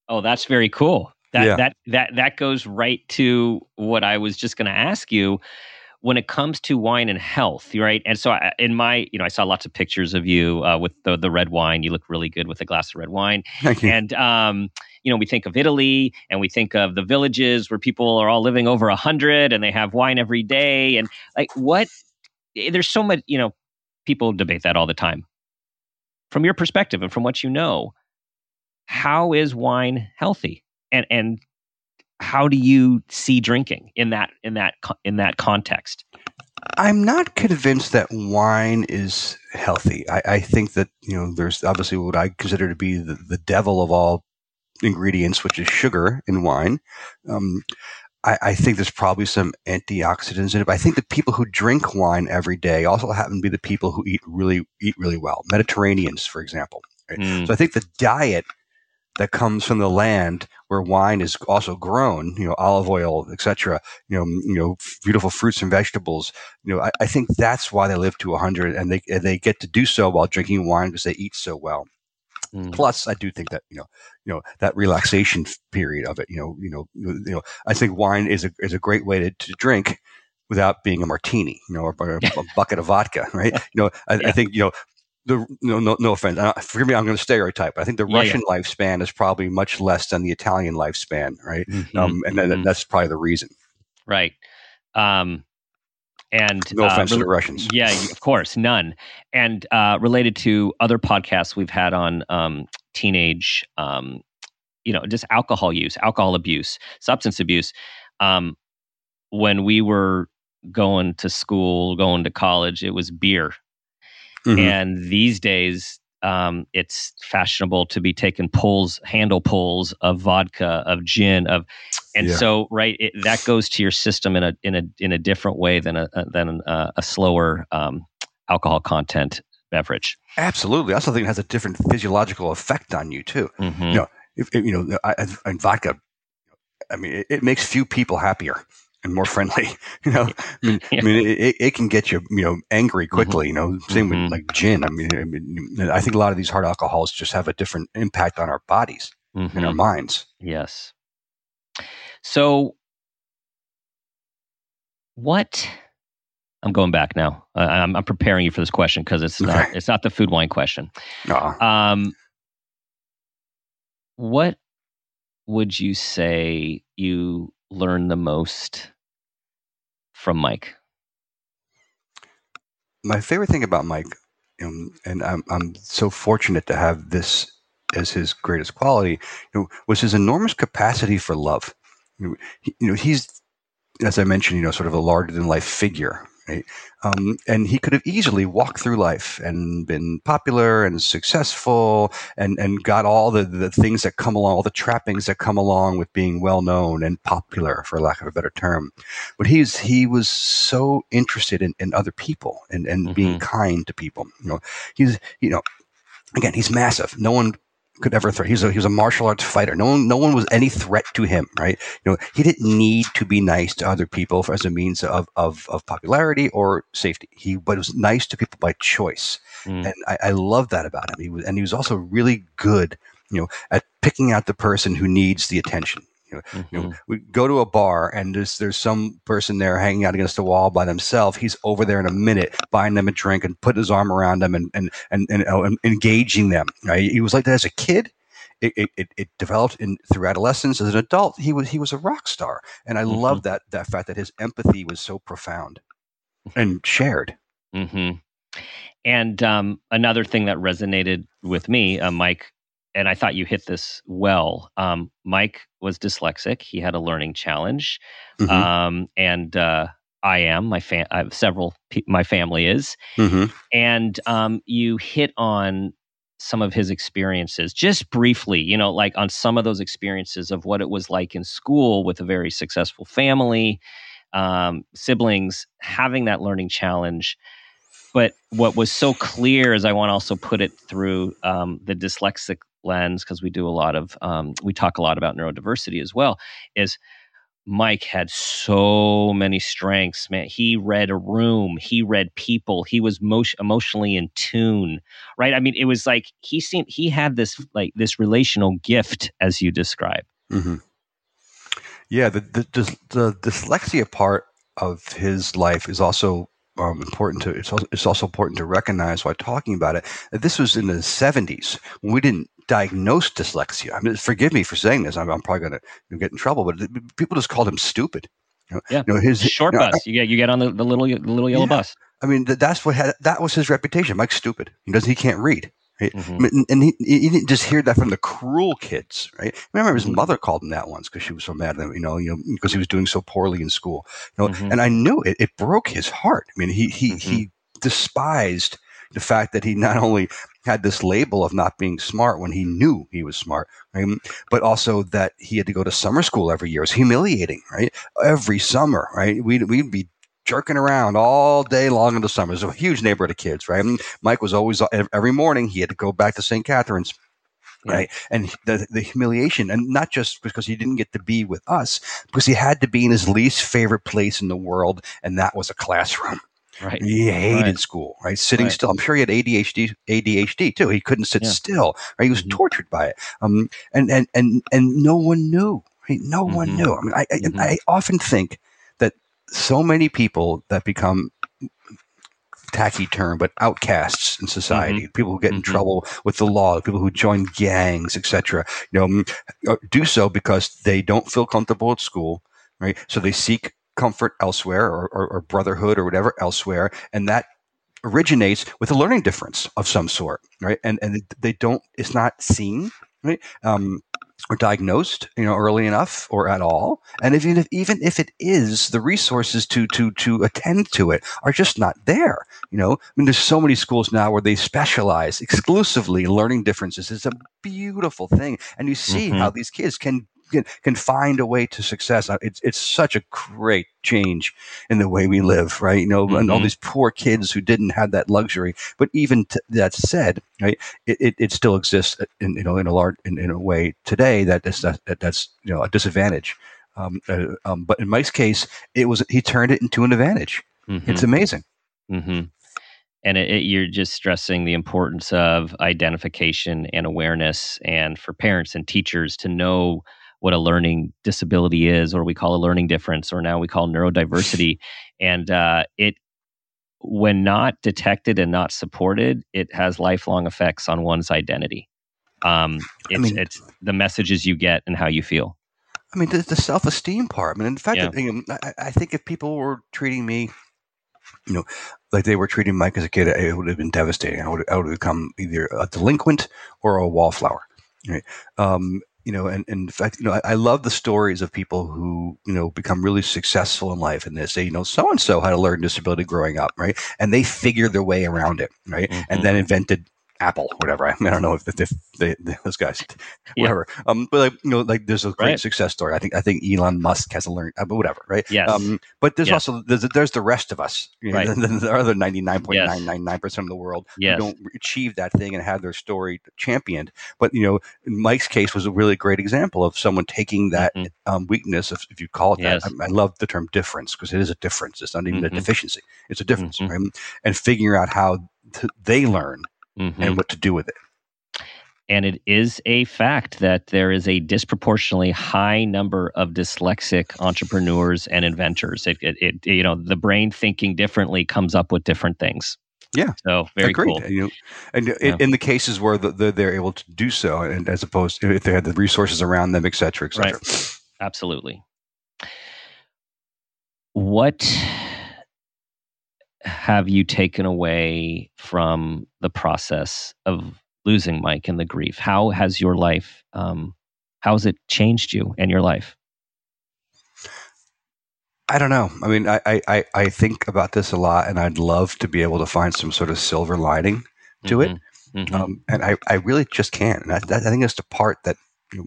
Oh, that's very cool. That Yeah. that that that goes right to what I was just going to ask you when it comes to wine and health, right? And so I, in my, you know, I saw lots of pictures of you uh, with the the red wine. You look really good with a glass of red wine. thank you And um, you know, we think of Italy and we think of the villages where people are all living over a hundred and they have wine every day. And like, what? eh, There's so much. You know, people debate that all the time. From your perspective and from what you know, how is wine healthy? And and how do you see drinking in that in that in that context? I'm not convinced that wine is healthy. I, I think that you know there's obviously what I consider to be the, the devil of all ingredients, which is sugar in wine. Um, I, I think there's probably some antioxidants in it. But I think the people who drink wine every day also happen to be the people who eat really eat really well. Mediterraneans, for example. Mm, So I think the diet that comes from the land where wine is also grown, you know, olive oil, etc., you know, you know, beautiful fruits and vegetables, you know, I, I think that's why they live to 100 and they and they get to do so while drinking wine because they eat so well. mm, Plus, I do think that you know, you know, that relaxation period of it, you know, you know, you know, I think wine is a is a great way to, to drink without being a martini, you know, or a, a bucket of vodka, right? You know, I, Yeah. I think you know. The, no, no, no offense. Uh, forgive me, I'm going to stereotype. I think the Yeah, yeah. Russian lifespan is probably much less than the Italian lifespan, right? mhm, Um, and mhm. that's probably the reason. right. Um, and No uh, offense to the Russians. Yeah, of course, none. And uh, related to other podcasts we've had on um, teenage, um, you know, just alcohol use, alcohol abuse, substance abuse. Um, when we were going to school, going to college, it was beer. Mhm. And these days, um, it's fashionable to be taking pulls, handle pulls of vodka, of gin, of, and Yeah. so right, it, that goes to your system in a in a in a different way than a than a, a slower um, alcohol content beverage. Absolutely. I also think it has a different physiological effect on you too. Mhm. Yeah. If, if, you know, I, I, and vodka. I mean, it, it makes few people happier and more friendly. You know, I mean, I mean, it, it- can get you, you know, angry quickly. You know, same Mhm. with like gin. I mean, I mean, I think a lot of these hard alcohols just have a different impact on our bodies and our Mhm. minds. Yes. So, what? I'm going back now. Uh, I'm, I'm preparing you for this question because it's not Okay. it's not the food wine question. Uh, Um, what would you say you learn the most from Mike? my favorite thing about Mike, um, and I'm, I'm so fortunate to have this as his greatest quality, you know, was his enormous capacity for love. You know, he, you know, he's, as I mentioned, you know, sort of a larger than life figure, right? Um, and he could have easily walked through life and been popular and successful and, and got all the, the things that come along, all the trappings that come along with being well known and popular, for lack of a better term but he's he was so interested in, in other people and, and being kind to people. You know, he's you know, again, he's massive. No one could ever threat. He's a he was a martial arts fighter. No one no one was any threat to him. Right? You know, he didn't need to be nice to other people for, as a means of, of of popularity or safety. He but was nice to people by choice, Mm. and I, I love that about him. He was and he was also really good. You know, at picking out the person who needs the attention. You know, you know, we go to a bar and there's there's some person there hanging out against the wall by themselves. He's over there in a minute, buying them a drink and putting his arm around them and and and, and, uh, and engaging them. Right? He was like that as a kid. It, it, it, developed in through adolescence. As an adult, he was he was a rock star, and I Mhm. love that that fact that his empathy was so profound and shared. hmm And um, another thing that resonated with me, uh, Mike, and I thought you hit this well. Um, Mike was dyslexic. He had a learning challenge. Mhm. Um, and uh, I am. My fam- I have several. Pe- my family is, hmm and um, you hit on some of his experiences just briefly. You know, like on some of those experiences of what it was like in school with a very successful family, um, siblings having that learning challenge. But what was so clear is I want to also put it through um, the dyslexic lens because we do a lot of um, we talk a lot about neurodiversity as well. Is Mike had so many strengths, man. He read a room, he read people, he was most emotionally in tune, right? I mean, it was like he seemed he had this like this relational gift, as you describe. hmm Yeah, the, the the the dyslexia part of his life is also um, important to. It's also, it's also important to recognize while talking about it this was in the '70s when we didn't diagnose dyslexia. I mean, forgive me for saying this. I'm, I'm probably going to get in trouble, but people just called him stupid. You know, Yeah. you know, his Short you know, bus, you get you get on the, the little the little yellow Yeah. bus. I mean, th- that's what had, that was his reputation. Mike's stupid. He doesn't. He can't read. Right? Mhm. And- And he, he didn't just hear that from the cruel kids, right? I remember his Mhm. mother called him that once because she was so mad at him, you know, you know, because he was doing so poorly in school. You know, Mhm. and I knew it. It broke his heart. I mean, he he he despised the fact that he not only had this label of not being smart when he knew he was smart, right? but also that he had to go to summer school every year. It was humiliating, right? Every summer, right? We'd, we'd be jerking around all day long in the summer. It was a huge neighborhood of kids, right? And Mike was always, every morning, he had to go back to St. Catherine's. Right. And the, the humiliation, and not just because he didn't get to be with us, because he had to be in his least favorite place in the world, and that was a classroom. Right. He hated Right. school, right? Sitting Right. still. I'm sure he had ADHD, ADHD too. He couldn't sit Yeah. still. Right? He was Mhm. tortured by it. Um, and and and and no one knew. Right? No one Mhm. knew. I mean, I, I, Mhm. I often think that so many people that become tacky term, but outcasts in society, people who get in Mhm. trouble with the law, people who join gangs, etc. You know, uh, do so because they don't feel comfortable at school, right? So they seek comfort elsewhere, or, or, or brotherhood, or whatever elsewhere, and that originates with a learning difference of some sort, right? And and they don't. It's not seen, right? Um, or diagnosed, you know, early enough or at all. And even if even if it is, the resources to to to attend to it are just not there. You know, I mean, there's so many schools now where they specialize exclusively in learning differences. It's a beautiful thing, and you see Mhm. how these kids can. Can, can find a way to success. Uh, It's it's such a great change in the way we live, right? You know, and all Mhm. these poor kids who didn't have that luxury. But even t- that said, right, it, it, it still exists in you know in a large in, in a way today that is that, that that's you know a disadvantage. Um, uh, um, but in Mike's case, it was he turned it into an advantage. Mhm. It's amazing. hmm And it, it, you're just stressing the importance of identification and awareness, and for parents and teachers to know what a learning disability is, or we call a learning difference, or now we call neurodiversity. and uh, it, when not detected and not supported, it has lifelong effects on one's identity. Um, it's, mean- it's the messages you get and how you feel. I mean, the, the self esteem part. I mean, in fact, Yeah. you know, I, I think if people were treating me, you know, like they were treating Mike as a kid, it would have been devastating. I would, I would have become either a delinquent or a wallflower. Right. Um, you know, and, and in fact, you know, I, I love the stories of people who, you know, become really successful in life and they say, you know, so and so had a learning disability growing up, right? And they figured their way around it, right? Mhm. And then invented Apple, whatever. I, mean, I don't know if, if they, those guys, Yeah. whatever. Um, but like, you know, like there's a great Right. success story. I think I think Elon Musk has a learn, uh, but whatever, right? Yes. Um, but there's Yes. also there's, there's the rest of us, you know, Right. the, the other ninety nine point nine nine nine percent of the world Yes. who don't achieve that thing and have their story championed. But you know, Mike's case was a really great example of someone taking that Mhm. um, weakness, if, if you call it Yes. that. I, I love the term difference because it is a difference. It's not even a Mhm. deficiency; it's a difference, Mhm. right? And figuring out how to, they learn Mhm. and what to do with it. And it is a fact that there is a disproportionately high number of dyslexic entrepreneurs and inventors. It, it, it you know, the brain thinking differently comes up with different things. Yeah. So very Agreed. cool. And, you know, and Yeah. in the cases where the, the, they're able to do so, and as opposed to if they had the resources around them, et cetera, et cetera. Absolutely. What have you taken away from the process of losing Mike and the grief? How has your life, um, how has it changed you and your life? I don't know. I mean, I, I, I think about this a lot, and I'd love to be able to find some sort of silver lining to mm-hmm. it. Mm-hmm. Um, and I, I really just can't. And I, I think that's the part that, you know,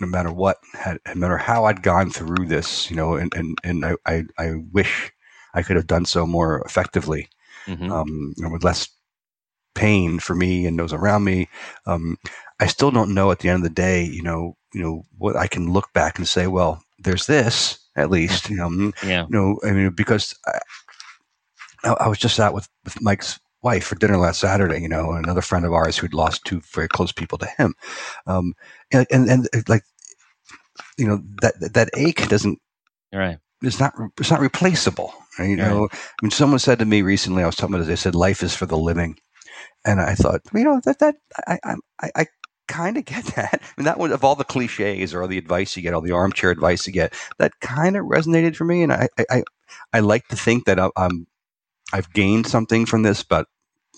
no matter what, had, no matter how I'd gone through this, you know, and, and, and I, I, I wish I could have done so more effectively, mm-hmm. um, with less pain for me and those around me. Um, I still don't know at the end of the day, you know, you know, what I can look back and say, well, there's this at least, you know, mm, yeah. you know, I mean, because I, I was just out with, with Mike's wife for dinner last Saturday, you know, another friend of ours who'd lost two very close people to him. Um, and, and, and like, you know, that, that ache doesn't, right. It's not, it's not replaceable. Right? You know, right. I mean, someone said to me recently, I was talking about this, they said, life is for the living. And I thought, you know, that, that, I, I, I kind of get that. I mean, that one of all the cliches or all the advice you get, all the armchair advice you get, that kind of resonated for me. And I, I, I like to think that I'm, I've gained something from this, but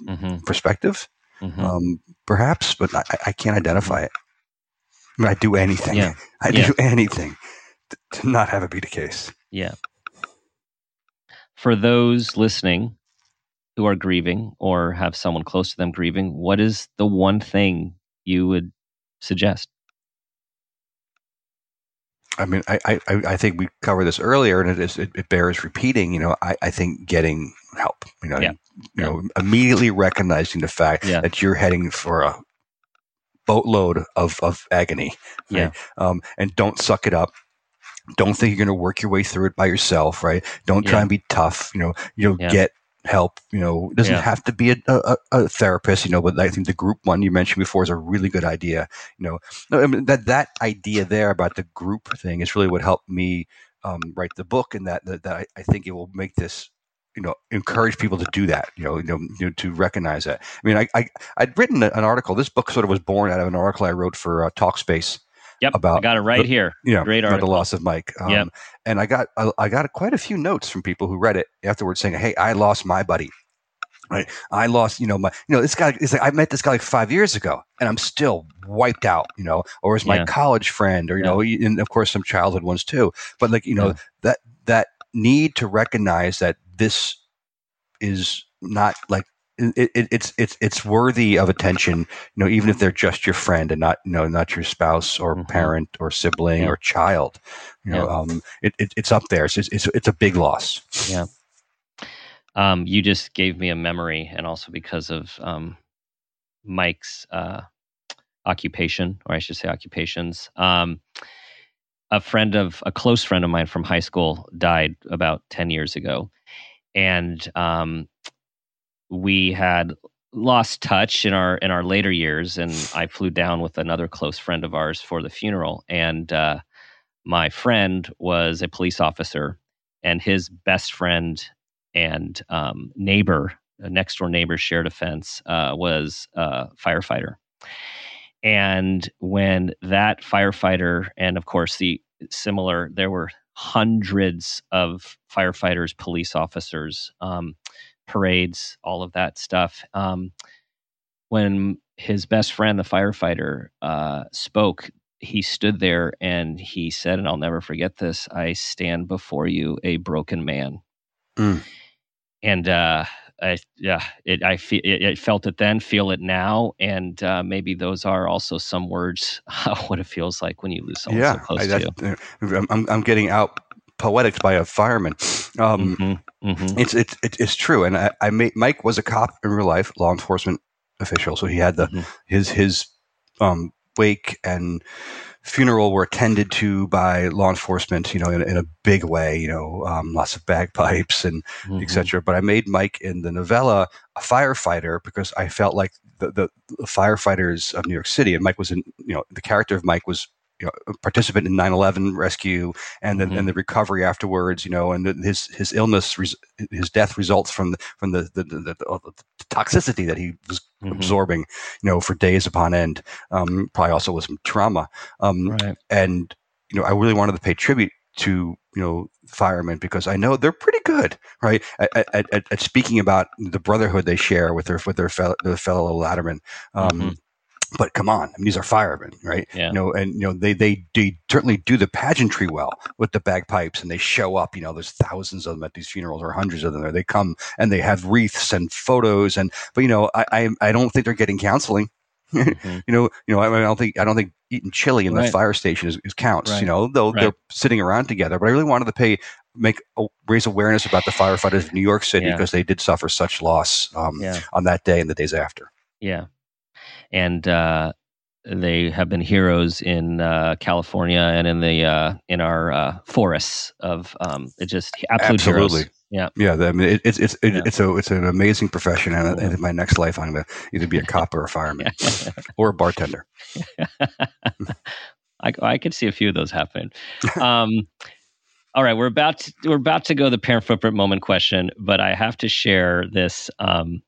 mm-hmm. perspective, mm-hmm. um, perhaps, but I, I, can't identify it. I, mean, I do anything. Yeah. I yeah. do anything to, to not have it be the case. Yeah. For those listening who are grieving or have someone close to them grieving, what is the one thing you would suggest? I mean, I, I, I think we covered this earlier, and it is it, it bears repeating. You know, I, I think getting help. You know, yeah. you know, immediately recognizing the fact yeah. that you're heading for a boatload of of agony. Right? Yeah, um, and don't suck it up. Don't think you're going to work your way through it by yourself. Right? Don't try and be tough. You know, you'll get help. You know, it doesn't yeah. have to be a, a, a, therapist. You know, but I think the group one you mentioned before is a really good idea. You know, I mean, that that idea there about the group thing is really what helped me um, write the book, and that that, that I, I, think it will make this. You know, encourage people to do that. You know, you know, you know to recognize that. I mean, I, I I'd written an article. This book sort of was born out of an article I wrote for uh, Talkspace Yep, about I got it right the, here. Yeah, Great article. the loss of Mike. Um, yep. and I got I, I, got quite a few notes from people who read it afterwards saying, "Hey, I lost my buddy. Right, I lost. You know, my you know this guy is like I met this guy like five years ago, and I'm still wiped out. You know, or as my yeah. college friend, or you yeah. know, and of course some childhood ones too. But like you know yeah. that that need to recognize that this is not like it, it, it's it's it's worthy of attention. You know, even if they're just your friend and not you know not your spouse or mm-hmm. parent or sibling yeah. or child. You know, yeah. um, it, it, it's up there. It's, it's it's a big loss. Yeah. Um, you just gave me a memory, and also because of um, Mike's uh, occupation, or I should say occupations. Um, a friend of a close friend of mine from high school died about ten years ago, and um, we had lost touch in our in our later years and i flew down with another close friend of ours for the funeral. And uh, my friend was a police officer and his best friend and um, neighbor next door neighbor shared a fence uh, was a firefighter. And when that firefighter and of course the similar there were hundreds of firefighters police officers um, parades, all of that stuff. Um, when his best friend, the firefighter, uh, spoke, he stood there and he said, and I'll never forget this I stand before you a broken man. Mm. And uh, I, yeah, it, I feel it, it, felt it then, feel it now, and uh, maybe those are also some words what it feels like when you lose someone yeah, so close I, to you. I'm, I'm getting out poetics by a fireman. Um, mm-hmm, mm-hmm. It's, it's it's true, and I, I made, Mike was a cop in real life, law enforcement official, so he had the mm-hmm. his his um, wake and funeral were attended to by law enforcement, you know, in, in a big way, you know, um, lots of bagpipes and mm-hmm. etc. But I made Mike in the novella a firefighter because I felt like the, the, the firefighters of New York City, and Mike was in, you know, the character of Mike was you know, participant in 9/11 rescue and then mm-hmm. and the recovery afterwards. You know, and his his illness, his death results from the from the the, the, the toxicity that he was mm-hmm. absorbing. You know, for days upon end. Um, probably also with some trauma. Um, right. And you know, I really wanted to pay tribute to you know firemen because I know they're pretty good, right, at, at, at, at speaking about the brotherhood they share with their with their fellow, their fellow laddermen. Um, mm-hmm but come on, I mean, these are firemen, right? Yeah. You know, and you know they, they they certainly do the pageantry well with the bagpipes, and they show up. You know, there's thousands of them at these funerals, or hundreds of them there. They come and they have wreaths and photos, and but you know, I I, I don't think they're getting counseling. Mm-hmm. You know, you know, I, I don't think I don't think eating chili in the fire station is, is counts. Right. You know, though Right. they're sitting around together. But I really wanted to pay make raise awareness about the firefighters of New York City Yeah. because they did suffer such loss um, Yeah. on that day and the days after. Yeah. And uh, they have been heroes in uh, California and in the uh, in our uh, forests of um, it just absolute Absolutely. heroes. Yeah. Yeah, I mean, it, it's it's it, Yeah. it's a it's an amazing profession, and, in my next life, I'm going to either be a cop or a fireman or a bartender. I, I could see a few of those happen. Um, all right, we're about to, we're about to go the parent footprint moment question, but I have to share this um,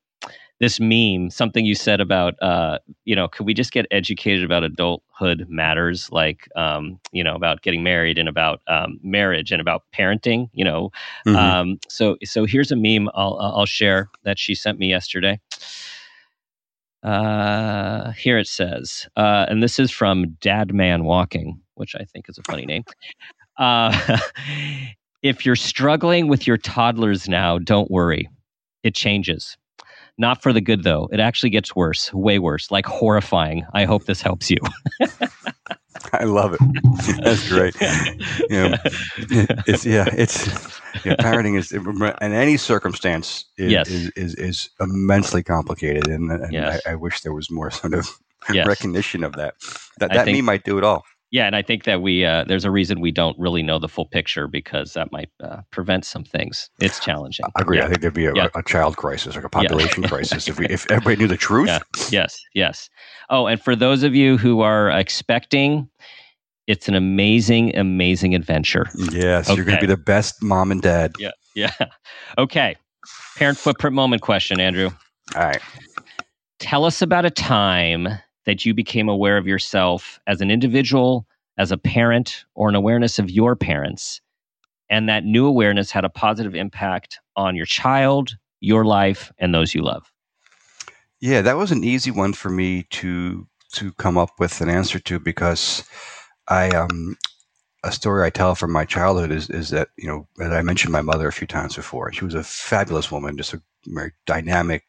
this meme. Something you said about uh, you know, could we just get educated about adulthood matters, like um, you know, about getting married and about um, marriage and about parenting. You know, Mhm. um, so so here's a meme I'll I'll share that she sent me yesterday. Uh, here it says, uh, and this is from Dad Man Walking, which I think is a funny name. Uh, if you're struggling with your toddlers now, don't worry, it changes. Not for the good though. It actually gets worse, way worse, like horrifying. I hope this helps you. I love it. That's great. Yeah, it's yeah, it's yeah, parenting is in any circumstance is Yes. is, is, is immensely complicated, and, and Yes. I, I wish there was more sort of Yes. recognition of that. That that me might do it all. Yeah, and I think that we uh, there's a reason we don't really know the full picture because that might uh, prevent some things. It's challenging. I agree. Yeah. I think there'd be a, Yeah. a child crisis, like a population crisis, if we if everybody knew the truth. Yeah. Yes, yes. Oh, and for those of you who are expecting, it's an amazing, amazing adventure. Yes, you're going to be the best mom and dad. Yeah, yeah. Okay. Parent footprint moment question, Andrew. All right. Tell us about a time that you became aware of yourself as an individual, as a parent, or an awareness of your parents, and that new awareness had a positive impact on your child, your life, and those you love. Yeah, that was an easy one for me to to come up with an answer to because I um a story I tell from my childhood is is that you know as I mentioned my mother a few times before. She was a fabulous woman, just a very dynamic,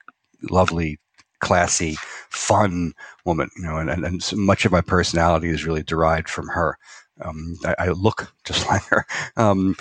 lovely, classy, fun woman. You know, and and, and so much of my personality is really derived from her. Um, I, I look just like her. Um,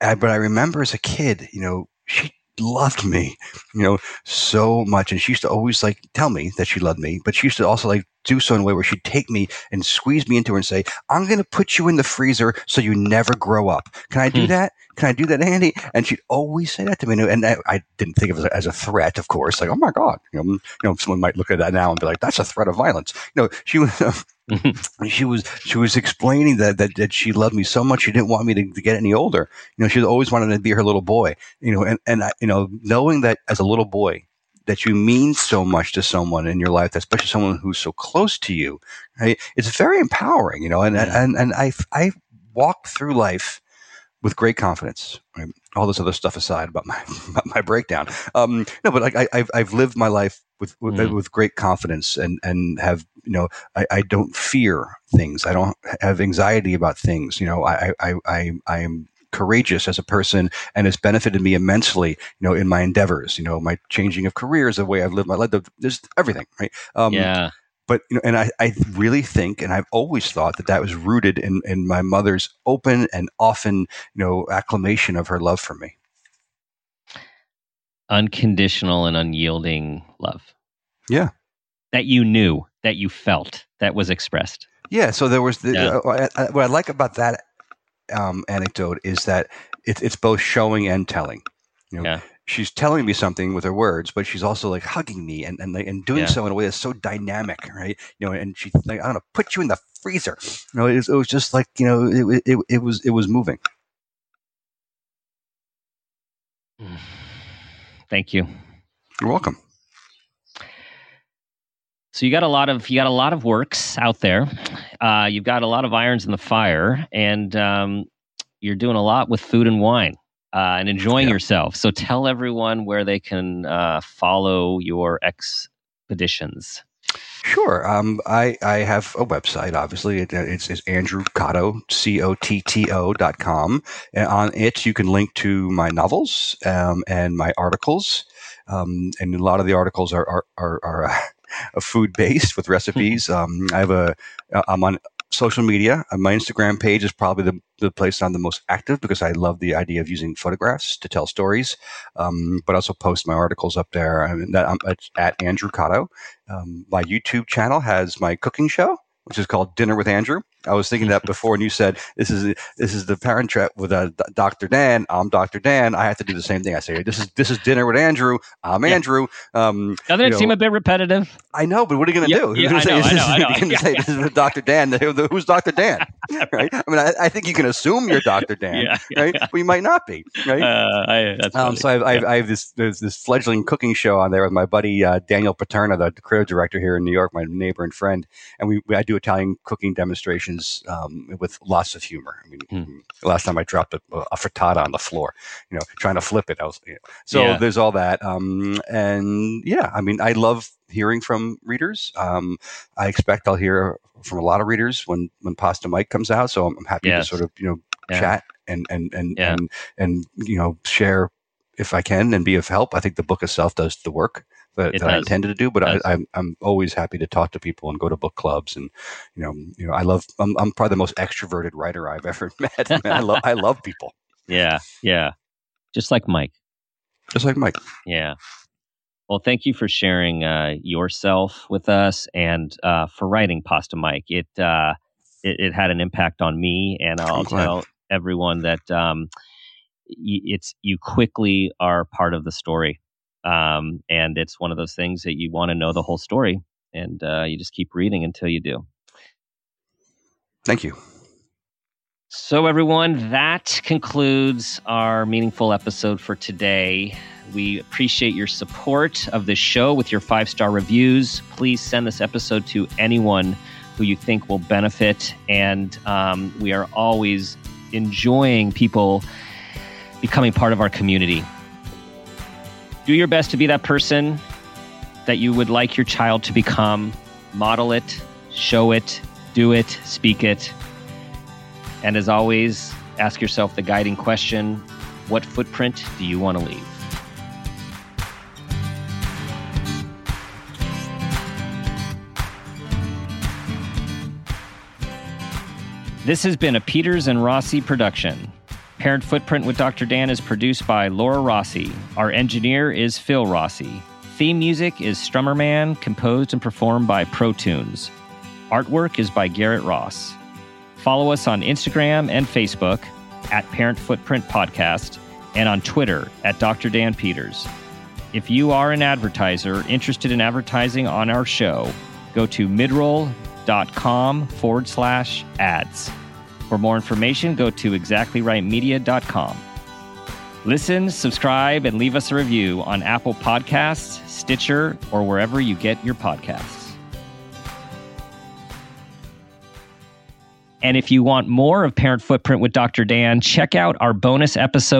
I, but I remember as a kid, you know, she loved me, you know, so much. And she used to always like tell me that she loved me, but she used to also like do so in a way where she'd take me and squeeze me into her and say, I'm going to put you in the freezer so you never grow up. Can I do Hmm. that? Can I do that, Andy? And she'd always say that to me. And I, I didn't think of it as a threat, of course. Like, oh my God, you know, you know, someone might look at that now and be like, that's a threat of violence. You know, she was, mm-hmm. she was, she was explaining that, that, that she loved me so much. She didn't want me to, to get any older. You know, she always wanted to be her little boy, you know, and, and I, you know, knowing that as a little boy, that you mean so much to someone in your life, especially someone who's so close to you, right? It's very empowering, you know, and, Yeah. and, and I, I walk through life with great confidence. Right? All this other stuff aside about my about my breakdown. Um, no, but like I, I've I've lived my life with with, Mm. with great confidence and and have you know I, I don't fear things. I don't have anxiety about things. You know, I I I I am courageous as a person and it's benefited me immensely you know in my endeavors you know my changing of careers the way i've lived my life the- there's everything right um yeah. But you know, and I, I really think, and I've always thought that that was rooted in, in my mother's open and often, you know, acclamation of her love for me. Unconditional and unyielding love. Yeah. That you knew, that you felt, that was expressed. Yeah. So there was the, Yeah. uh, I, I, what I like about that um, anecdote is that it's it's both showing and telling. You know, Yeah. She's telling me something with her words, but she's also like hugging me and and, and doing Yeah. so in a way that's so dynamic, right? You know, and she's like, "I'm gonna put you in the freezer." You know, it was, it was just like you know, it, it it was it was moving. Thank you. You're welcome. So you got a lot of you got a lot of works out there. Uh, you've got a lot of irons in the fire, and um, you're doing a lot with food and wine uh, and enjoying Yeah. yourself. So tell everyone where they can uh, follow your expeditions. Sure. Um, I, I have a website, obviously. It, it's, it's Andrew Cotto, C O T T O dot com. And on it, you can link to my novels um, and my articles. Um, and a lot of the articles are, are, are, are uh, food based with recipes. um, I have a, uh, I'm on social media. Uh, my Instagram page is probably the, the place I'm the most active because I love the idea of using photographs to tell stories. Um, but I also post my articles up there. I mean, that, I'm at Andrew Cotto. Um, my YouTube channel has my cooking show which is called Dinner with Andrew. I was thinking that before, and you said this is this is the Parent Trap with uh, Dr. Dan. I'm Dr. Dan. I have to do the same thing. I say this is this is Dinner with Andrew. I'm yeah. Andrew. Um, Doesn't it know, seem a bit repetitive? I know, but what are you going to do? Yeah, I know, I know, I know. You're going to say this is Dr. Dan. Who's Dr. Dan? right? I mean, I, I, think you can assume you're Dr. Dan, yeah, right? But you might not be, right? Uh, I, that's um, so I have, I, have, this there's this fledgling cooking show on there with my buddy uh, Daniel Paterna, the creative director here in New York, my neighbor and friend, and we I do Italian cooking demonstrations um, with lots of humor. I mean, hmm. last time I dropped a, a, frittata on the floor, you know, trying to flip it. I was, you know. so yeah. there's all that. Um, and yeah, I mean, I love hearing from readers. Um, I expect I'll hear from a lot of readers when when Pasta Mike comes out. So I'm happy yes. to sort of you know yeah. chat and and and, yeah. and and you know share if I can and be of help. I think the book itself does the work that, that I intended to do. But I, I'm, I'm always happy to talk to people and go to book clubs, and you know, you know, I love. I'm, I'm probably the most extroverted writer I've ever met. I love I love people. Yeah, yeah, just like Mike. Just like Mike. Yeah. Well, thank you for sharing uh, yourself with us and uh, for writing Pasta Mike. It, uh, it, it had an impact on me, and I'll tell everyone that um, it's you quickly are part of the story. Um, and it's one of those things that you want to know the whole story, and uh, you just keep reading until you do. Thank you. So, everyone, that concludes our meaningful episode for today. We appreciate your support of this show with your five star reviews. Please send this episode to anyone who you think will benefit. And um, we are always enjoying people becoming part of our community do your best to be that person that you would like your child to become. Model it, show it, do it, speak it. And as always, ask yourself the guiding question what footprint do you want to leave? This has been a Peters and Rossi production. Parent Footprint with Dr. Dan is produced by Laura Rossi. Our engineer is Phil Rossi. Theme music is Strummer Man, composed and performed by Pro Tunes. Artwork is by Garrett Ross. Follow us on Instagram and Facebook at Parent Footprint Podcast and on Twitter at Dr. Dan Peters. If you are an advertiser interested in advertising on our show, go to midroll.com forward slash ads. For more information, go to exactlyrightmedia.com. Listen, subscribe, and leave us a review on Apple Podcasts, Stitcher, or wherever you get your podcasts. And if you want more of Parent Footprint with Dr. Dan, check out our bonus episode.